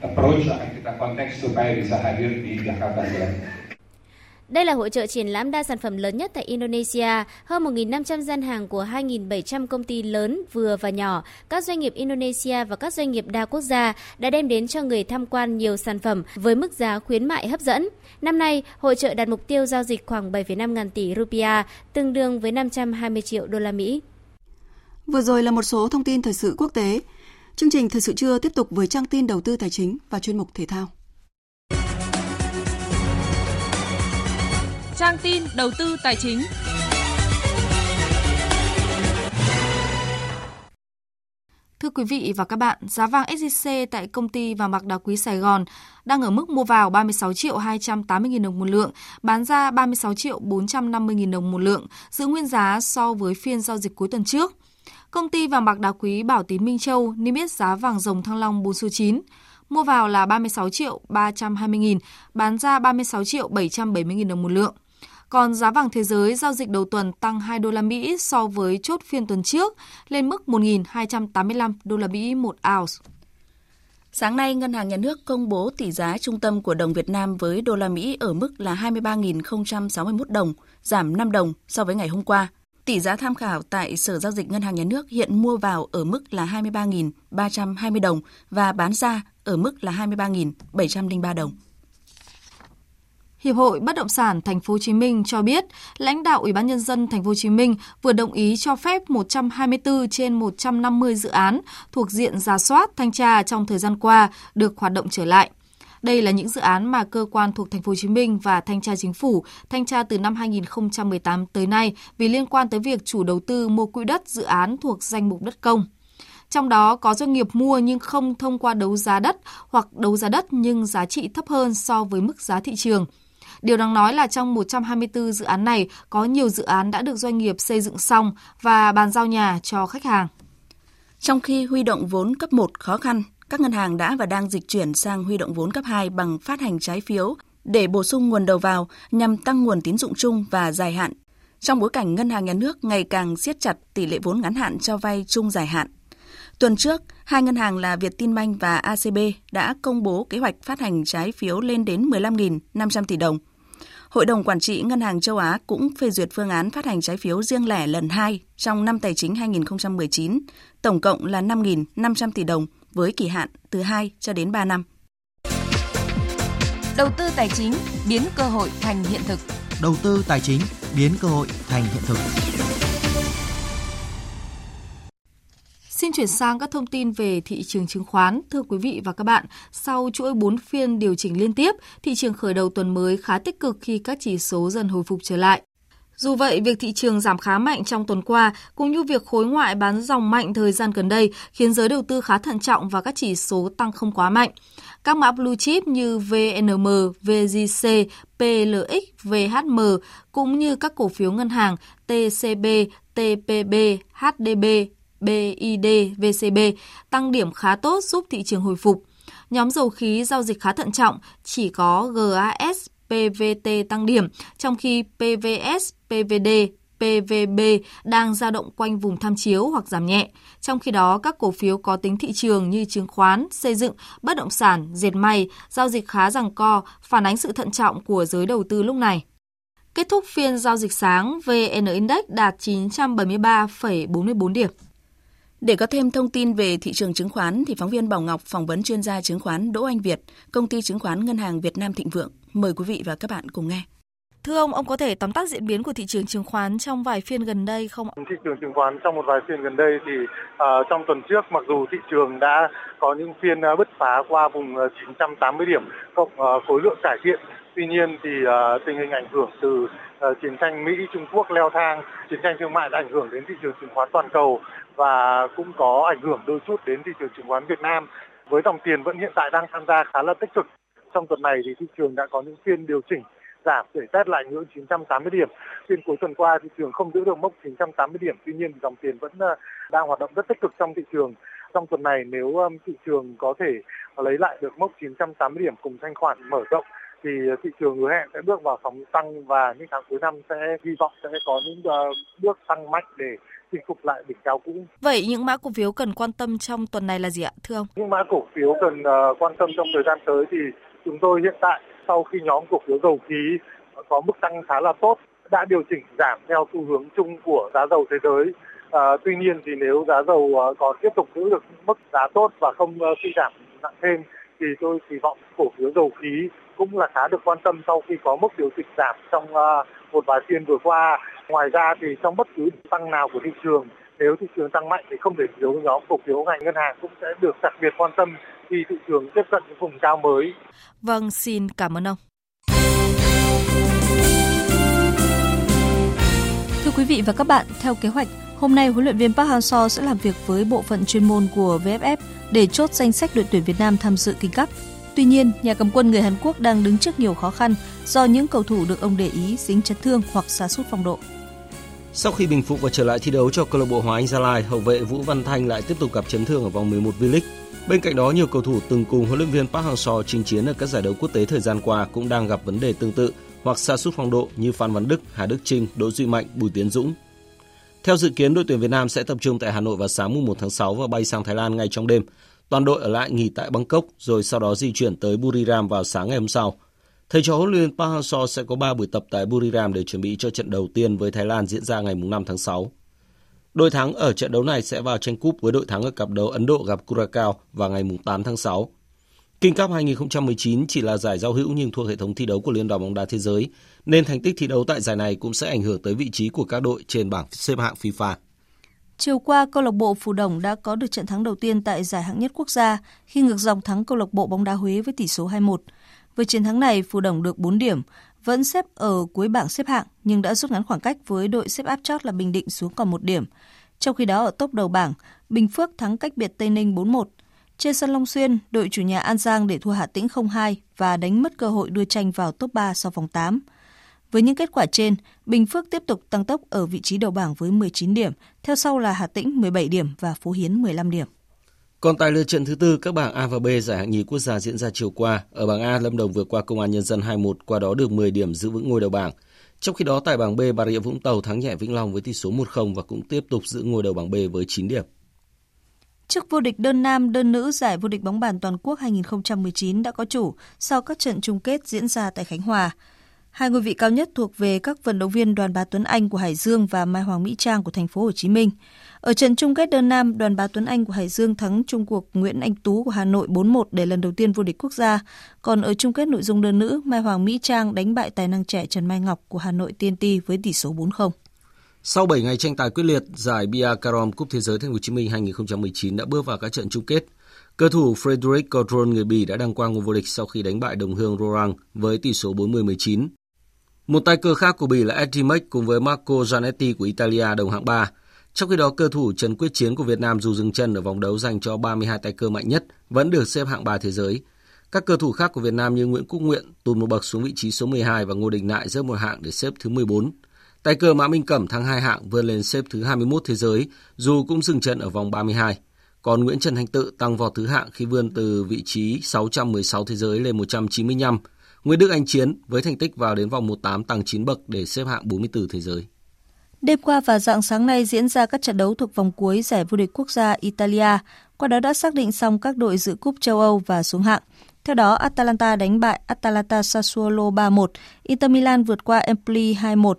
Đây là hội trợ triển lãm đa sản phẩm lớn nhất tại Indonesia, hơn 1.500 gian hàng của 2.700 công ty lớn, vừa và nhỏ, các doanh nghiệp Indonesia và các doanh nghiệp đa quốc gia đã đem đến cho người tham quan nhiều sản phẩm với mức giá khuyến mại hấp dẫn. Năm nay, hội trợ đạt mục tiêu giao dịch khoảng 7,5 ngàn tỷ rupiah, tương đương với 520 triệu đô la Mỹ. Vừa rồi là một số thông tin thời sự quốc tế. Chương trình Thời sự trưa tiếp tục với trang tin đầu tư tài chính và chuyên mục thể thao. Trang tin đầu tư tài chính. Thưa quý vị và các bạn, giá vàng SJC tại công ty vàng bạc đá quý Sài Gòn đang ở mức mua vào 36 triệu 280 nghìn đồng một lượng, bán ra 36 triệu 450 nghìn đồng một lượng, giữ nguyên giá so với phiên giao dịch cuối tuần trước. Công ty vàng bạc đá quý Bảo Tín Minh Châu niêm yết giá vàng rồng thăng long 4 số 9 mua vào là 36 triệu 320 nghìn, bán ra 36 triệu 770 nghìn đồng một lượng. Còn giá vàng thế giới giao dịch đầu tuần tăng 2 đô la Mỹ so với chốt phiên tuần trước lên mức 1.285 đô la Mỹ một ounce. Sáng nay, Ngân hàng Nhà nước công bố tỷ giá trung tâm của đồng Việt Nam với đô la Mỹ ở mức là 23.061 đồng, giảm 5 đồng so với ngày hôm qua. Tỷ giá tham khảo tại Sở Giao dịch Ngân hàng Nhà nước hiện mua vào ở mức là 23.320 đồng và bán ra ở mức là 23.703 đồng. Hiệp hội Bất động sản Thành phố Hồ Chí Minh cho biết, lãnh đạo Ủy ban nhân dân Thành phố Hồ Chí Minh vừa đồng ý cho phép 124 trên 150 dự án thuộc diện giả soát thanh tra trong thời gian qua được hoạt động trở lại. Đây là những dự án mà cơ quan thuộc Thành phố Hồ Chí Minh và thanh tra chính phủ thanh tra từ năm 2018 tới nay vì liên quan tới việc chủ đầu tư mua quỹ đất dự án thuộc danh mục đất công. Trong đó có doanh nghiệp mua nhưng không thông qua đấu giá đất hoặc đấu giá đất nhưng giá trị thấp hơn so với mức giá thị trường. Điều đáng nói là trong 124 dự án này có nhiều dự án đã được doanh nghiệp xây dựng xong và bàn giao nhà cho khách hàng. Trong khi huy động vốn cấp 1 khó khăn, các ngân hàng đã và đang dịch chuyển sang huy động vốn cấp 2 bằng phát hành trái phiếu để bổ sung nguồn đầu vào nhằm tăng nguồn tín dụng chung và dài hạn. Trong bối cảnh ngân hàng nhà nước ngày càng siết chặt tỷ lệ vốn ngắn hạn cho vay chung dài hạn. Tuần trước, hai ngân hàng là Vietinbank và ACB đã công bố kế hoạch phát hành trái phiếu lên đến 15.500 tỷ đồng. Hội đồng Quản trị Ngân hàng châu Á cũng phê duyệt phương án phát hành trái phiếu riêng lẻ lần 2 trong năm tài chính 2019, tổng cộng là 5.500 tỷ đồng với kỳ hạn từ 2 cho đến 3 năm. Đầu tư tài chính biến cơ hội thành hiện thực. Đầu tư tài chính biến cơ hội thành hiện thực. Xin chuyển sang các thông tin về thị trường chứng khoán. Thưa quý vị và các bạn, sau chuỗi 4 phiên điều chỉnh liên tiếp, thị trường khởi đầu tuần mới khá tích cực khi các chỉ số dần hồi phục trở lại. Dù vậy, việc thị trường giảm khá mạnh trong tuần qua cũng như việc khối ngoại bán dòng mạnh thời gian gần đây khiến giới đầu tư khá thận trọng và các chỉ số tăng không quá mạnh. Các mã blue chip như VNM, VGC, PLX, VHM cũng như các cổ phiếu ngân hàng TCB, TPB, HDB, BID, VCB tăng điểm khá tốt giúp thị trường hồi phục. Nhóm dầu khí giao dịch khá thận trọng, chỉ có GAS, PVT tăng điểm, trong khi PVS, PVD, PVB đang dao động quanh vùng tham chiếu hoặc giảm nhẹ. Trong khi đó, các cổ phiếu có tính thị trường như chứng khoán, xây dựng, bất động sản, dệt may, giao dịch khá rằng co, phản ánh sự thận trọng của giới đầu tư lúc này. Kết thúc phiên giao dịch sáng, VN Index đạt 973,44 điểm. Để có thêm thông tin về thị trường chứng khoán thì phóng viên Bảo Ngọc phỏng vấn chuyên gia chứng khoán Đỗ Anh Việt, công ty chứng khoán Ngân hàng Việt Nam Thịnh Vượng. Mời quý vị và các bạn cùng nghe. Thưa ông, ông có thể tóm tắt diễn biến của thị trường chứng khoán trong vài phiên gần đây không ạ? Thị trường chứng khoán trong một vài phiên gần đây thì uh, trong tuần trước mặc dù thị trường đã có những phiên uh, bứt phá qua vùng uh, 980 điểm cộng uh, khối lượng cải thiện Tuy nhiên thì uh, tình hình ảnh hưởng từ uh, chiến tranh Mỹ Trung Quốc leo thang, chiến tranh thương mại đã ảnh hưởng đến thị trường chứng khoán toàn cầu và cũng có ảnh hưởng đôi chút đến thị trường chứng khoán Việt Nam. Với dòng tiền vẫn hiện tại đang tham gia khá là tích cực. Trong tuần này thì thị trường đã có những phiên điều chỉnh giảm để test lại ngưỡng 980 điểm. Phiên cuối tuần qua thị trường không giữ được mốc 980 điểm, tuy nhiên dòng tiền vẫn ờ, đang hoạt động rất tích cực trong thị trường. Trong tuần này nếu thị trường có thể lấy lại được mốc 980 điểm cùng thanh khoản mở rộng thì thị trường hứa hẹn sẽ bước vào sóng tăng và những tháng cuối năm sẽ hy vọng sẽ có những ờ, bước tăng mạnh để chinh phục lại đỉnh cao cũ. Vậy những mã cổ phiếu cần quan tâm trong tuần này là gì ạ, thưa ông? Những mã cổ phiếu cần uh, quan tâm trong thời gian tới thì chúng tôi hiện tại sau khi nhóm cổ phiếu dầu khí có mức tăng khá là tốt đã điều chỉnh giảm theo xu hướng chung của giá dầu thế giới. À, tuy nhiên thì nếu giá dầu uh, còn tiếp tục giữ được mức giá tốt và không suy giảm nặng thêm thì tôi kỳ vọng cổ phiếu dầu khí cũng là khá được quan tâm sau khi có mức điều chỉnh giảm trong một vài phiên vừa qua. Ngoài ra thì trong bất cứ tăng nào của thị trường, nếu thị trường tăng mạnh thì không thể thiếu nhóm cổ phiếu ngành ngân hàng cũng sẽ được đặc biệt quan tâm khi thị trường tiếp cận những vùng cao mới. Vâng, xin cảm ơn ông. Thưa quý vị và các bạn, theo kế hoạch, hôm nay huấn luyện viên Park Hang-seo sẽ làm việc với bộ phận chuyên môn của VFF để chốt danh sách đội tuyển Việt Nam tham dự King Cup. Tuy nhiên, nhà cầm quân người Hàn Quốc đang đứng trước nhiều khó khăn do những cầu thủ được ông để ý dính chấn thương hoặc sa sút phong độ. Sau khi bình phục và trở lại thi đấu cho câu lạc bộ Hoàng Anh Gia Lai, hậu vệ Vũ Văn Thanh lại tiếp tục gặp chấn thương ở vòng 11 V-League. Bên cạnh đó, nhiều cầu thủ từng cùng huấn luyện viên Park Hang-seo chinh chiến ở các giải đấu quốc tế thời gian qua cũng đang gặp vấn đề tương tự hoặc sa sút phong độ như Phan Văn Đức, Hà Đức Trinh, Đỗ Duy Mạnh, Bùi Tiến Dũng. Theo dự kiến, đội tuyển Việt Nam sẽ tập trung tại Hà Nội vào sáng mùng 1 tháng 6 và bay sang Thái Lan ngay trong đêm. Toàn đội ở lại nghỉ tại Bangkok rồi sau đó di chuyển tới Buriram vào sáng ngày hôm sau. Thầy trò huấn luyện Park Hang-seo sẽ có 3 buổi tập tại Buriram để chuẩn bị cho trận đầu tiên với Thái Lan diễn ra ngày 5 tháng 6. Đội thắng ở trận đấu này sẽ vào tranh cúp với đội thắng ở cặp đấu Ấn Độ gặp Curacao vào ngày 8 tháng 6. King Cup 2019 chỉ là giải giao hữu nhưng thuộc hệ thống thi đấu của Liên đoàn bóng đá thế giới, nên thành tích thi đấu tại giải này cũng sẽ ảnh hưởng tới vị trí của các đội trên bảng xếp hạng FIFA. Chiều qua, câu lạc bộ Phù Đồng đã có được trận thắng đầu tiên tại giải hạng nhất quốc gia khi ngược dòng thắng câu lạc bộ bóng đá Huế với tỷ số 2-1. Với chiến thắng này, Phù Đồng được 4 điểm, vẫn xếp ở cuối bảng xếp hạng nhưng đã rút ngắn khoảng cách với đội xếp áp chót là Bình Định xuống còn một điểm. Trong khi đó ở top đầu bảng, Bình Phước thắng cách biệt Tây Ninh 4-1. Trên sân Long Xuyên, đội chủ nhà An Giang để thua Hà Tĩnh 0-2 và đánh mất cơ hội đưa tranh vào top 3 sau vòng 8. Với những kết quả trên, Bình Phước tiếp tục tăng tốc ở vị trí đầu bảng với 19 điểm, theo sau là Hà Tĩnh 17 điểm và Phú Hiến 15 điểm. Còn tại lượt trận thứ tư, các bảng A và B giải hạng nhì quốc gia diễn ra chiều qua. Ở bảng A, Lâm Đồng vượt qua Công an Nhân dân 2-1, qua đó được 10 điểm giữ vững ngôi đầu bảng. Trong khi đó, tại bảng B, Bà Rịa Vũng Tàu thắng nhẹ Vĩnh Long với tỷ số 1-0 và cũng tiếp tục giữ ngôi đầu bảng B với 9 điểm. Chức vô địch đơn nam, đơn nữ giải vô địch bóng bàn toàn quốc 2019 đã có chủ sau các trận chung kết diễn ra tại Khánh Hòa. Hai ngôi vị cao nhất thuộc về các vận động viên Đoàn Bá Tuấn Anh của Hải Dương và Mai Hoàng Mỹ Trang của thành phố Hồ Chí Minh. Ở trận chung kết đơn nam, Đoàn Bá Tuấn Anh của Hải Dương thắng Chung cuộc Nguyễn Anh Tú của Hà Nội 4-1 để lần đầu tiên vô địch quốc gia. Còn ở chung kết nội dung đơn nữ, Mai Hoàng Mỹ Trang đánh bại tài năng trẻ Trần Mai Ngọc của Hà Nội TNT với tỷ số 4-0. Sau 7 ngày tranh tài quyết liệt, giải Bia Carom Cúp Thế giới Thành phố Hồ Chí Minh 2019 đã bước vào các trận chung kết. Cơ thủ Frederic Codron người Bỉ đã đăng quang ngôi vô địch sau khi đánh bại đồng hương Roland với tỷ số 40-19. Một tay cờ khác của Bỉ là Eddie Mac cùng với Marco Zanetti của Italia đồng hạng 3. Trong khi đó, cơ thủ Trần Quyết Chiến của Việt Nam dù dừng chân ở vòng đấu dành cho 32 tay cơ mạnh nhất vẫn được xếp hạng 3 thế giới. Các cơ thủ khác của Việt Nam như Nguyễn Quốc Nguyện tụt một bậc xuống vị trí số 12 và Ngô Đình Nại rớt một hạng để xếp thứ 14. Tay cờ Mã Minh Cẩm thắng hai hạng vươn lên xếp thứ 21 thế giới dù cũng dừng chân ở vòng 32. Còn Nguyễn Trần Hành Tự tăng vọt thứ hạng khi vươn từ vị trí 616 thế giới lên 195 Nguyễn Đức Anh Chiến với thành tích vào đến vòng 1/8 tăng 9 bậc để xếp hạng 44 thế giới. Đêm qua và dạng sáng nay diễn ra các trận đấu thuộc vòng cuối giải vô địch quốc gia Italia, qua đó đã xác định xong các đội dự cúp châu Âu và xuống hạng. Theo đó, Atalanta đánh bại Atalanta Sassuolo 3-1, Inter Milan vượt qua Empoli 2-1.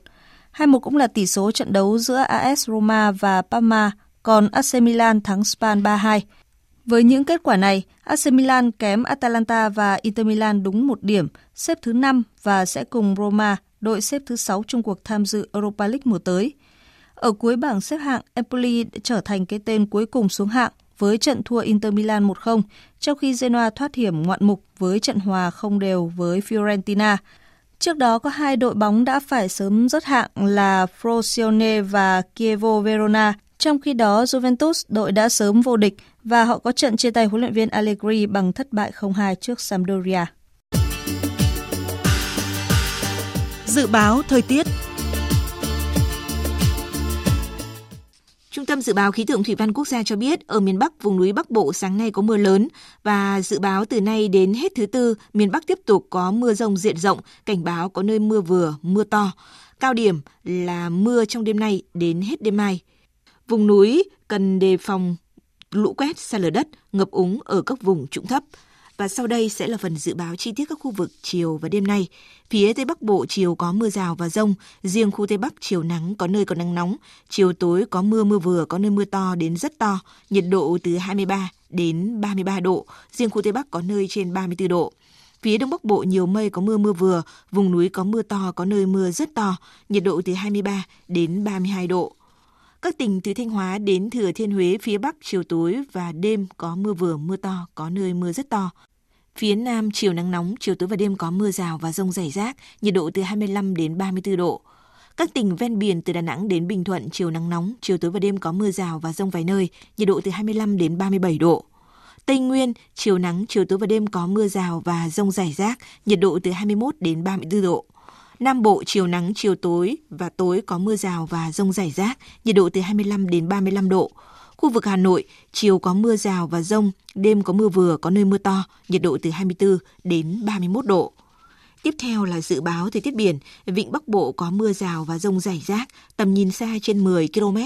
2-1 cũng là tỷ số trận đấu giữa AS Roma và Parma, còn AC Milan thắng Span 3-2. Với những kết quả này, AC Milan kém Atalanta và Inter Milan đúng một điểm, xếp thứ 5 và sẽ cùng Roma, đội xếp thứ 6 trong cuộc tham dự Europa League mùa tới. Ở cuối bảng xếp hạng, Empoli trở thành cái tên cuối cùng xuống hạng với trận thua Inter Milan 1-0, trong khi Genoa thoát hiểm ngoạn mục với trận hòa không đều với Fiorentina. Trước đó có hai đội bóng đã phải sớm rớt hạng là Frosinone và Chievo Verona trong khi đó, Juventus, đội đã sớm vô địch và họ có trận chia tay huấn luyện viên Allegri bằng thất bại 0-2 trước Sampdoria. Dự báo thời tiết Trung tâm Dự báo Khí tượng Thủy văn Quốc gia cho biết ở miền Bắc, vùng núi Bắc Bộ sáng nay có mưa lớn và dự báo từ nay đến hết thứ tư, miền Bắc tiếp tục có mưa rông diện rộng, cảnh báo có nơi mưa vừa, mưa to. Cao điểm là mưa trong đêm nay đến hết đêm mai. Vùng núi cần đề phòng lũ quét, xa lở đất, ngập úng ở các vùng trũng thấp. Và sau đây sẽ là phần dự báo chi tiết các khu vực chiều và đêm nay. Phía Tây Bắc Bộ chiều có mưa rào và rông, riêng khu Tây Bắc chiều nắng có nơi có nắng nóng, chiều tối có mưa mưa vừa, có nơi mưa to đến rất to, nhiệt độ từ 23 đến 33 độ, riêng khu Tây Bắc có nơi trên 34 độ. Phía Đông Bắc Bộ nhiều mây có mưa mưa vừa, vùng núi có mưa to, có nơi mưa rất to, nhiệt độ từ 23 đến 32 độ. Các tỉnh từ Thanh Hóa đến Thừa Thiên Huế phía Bắc chiều tối và đêm có mưa vừa mưa to, có nơi mưa rất to. Phía Nam chiều nắng nóng, chiều tối và đêm có mưa rào và rông rải rác, nhiệt độ từ 25 đến 34 độ. Các tỉnh ven biển từ Đà Nẵng đến Bình Thuận chiều nắng nóng, chiều tối và đêm có mưa rào và rông vài nơi, nhiệt độ từ 25 đến 37 độ. Tây Nguyên, chiều nắng, chiều tối và đêm có mưa rào và rông rải rác, nhiệt độ từ 21 đến 34 độ. Nam Bộ chiều nắng, chiều tối và tối có mưa rào và rông rải rác, nhiệt độ từ 25 đến 35 độ. Khu vực Hà Nội, chiều có mưa rào và rông, đêm có mưa vừa, có nơi mưa to, nhiệt độ từ 24 đến 31 độ. Tiếp theo là dự báo thời tiết biển, vịnh Bắc Bộ có mưa rào và rông rải rác, tầm nhìn xa trên 10 km,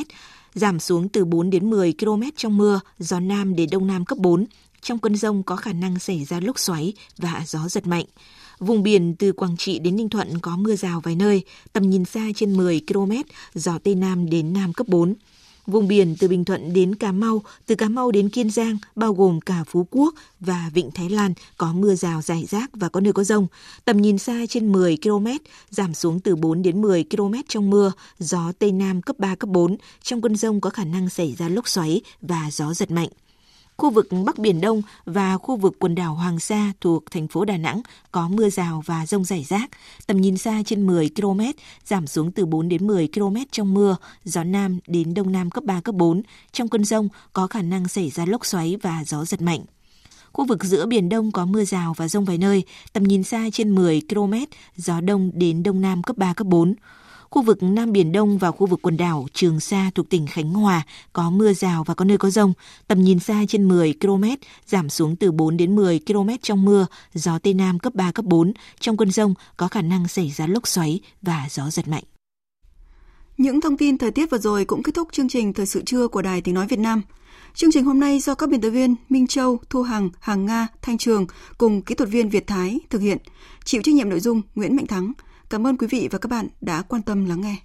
giảm xuống từ 4 đến 10 km trong mưa, gió Nam đến Đông Nam cấp 4. Trong cơn rông có khả năng xảy ra lốc xoáy và gió giật mạnh. Vùng biển từ Quảng Trị đến Ninh Thuận có mưa rào vài nơi, tầm nhìn xa trên 10 km, gió Tây Nam đến Nam cấp 4. Vùng biển từ Bình Thuận đến Cà Mau, từ Cà Mau đến Kiên Giang, bao gồm cả Phú Quốc và Vịnh Thái Lan có mưa rào rải rác và có nơi có rông. Tầm nhìn xa trên 10 km, giảm xuống từ 4 đến 10 km trong mưa, gió Tây Nam cấp 3, cấp 4. Trong cơn rông có khả năng xảy ra lốc xoáy và gió giật mạnh. Khu vực Bắc Biển Đông và khu vực quần đảo Hoàng Sa thuộc thành phố Đà Nẵng có mưa rào và rông rải rác. Tầm nhìn xa trên 10 km, giảm xuống từ 4 đến 10 km trong mưa, gió Nam đến Đông Nam cấp 3, cấp 4. Trong cơn rông có khả năng xảy ra lốc xoáy và gió giật mạnh. Khu vực giữa Biển Đông có mưa rào và rông vài nơi, tầm nhìn xa trên 10 km, gió Đông đến Đông Nam cấp 3, cấp 4. Khu vực Nam Biển Đông và khu vực quần đảo Trường Sa thuộc tỉnh Khánh Hòa có mưa rào và có nơi có rông. Tầm nhìn xa trên 10 km, giảm xuống từ 4 đến 10 km trong mưa, gió Tây Nam cấp 3, cấp 4. Trong cơn rông có khả năng xảy ra lốc xoáy và gió giật mạnh. Những thông tin thời tiết vừa rồi cũng kết thúc chương trình Thời sự trưa của Đài Tiếng Nói Việt Nam. Chương trình hôm nay do các biên tập viên Minh Châu, Thu Hằng, Hàng Nga, Thanh Trường cùng kỹ thuật viên Việt Thái thực hiện. Chịu trách nhiệm nội dung Nguyễn Mạnh Thắng. Cảm ơn quý vị và các bạn đã quan tâm lắng nghe.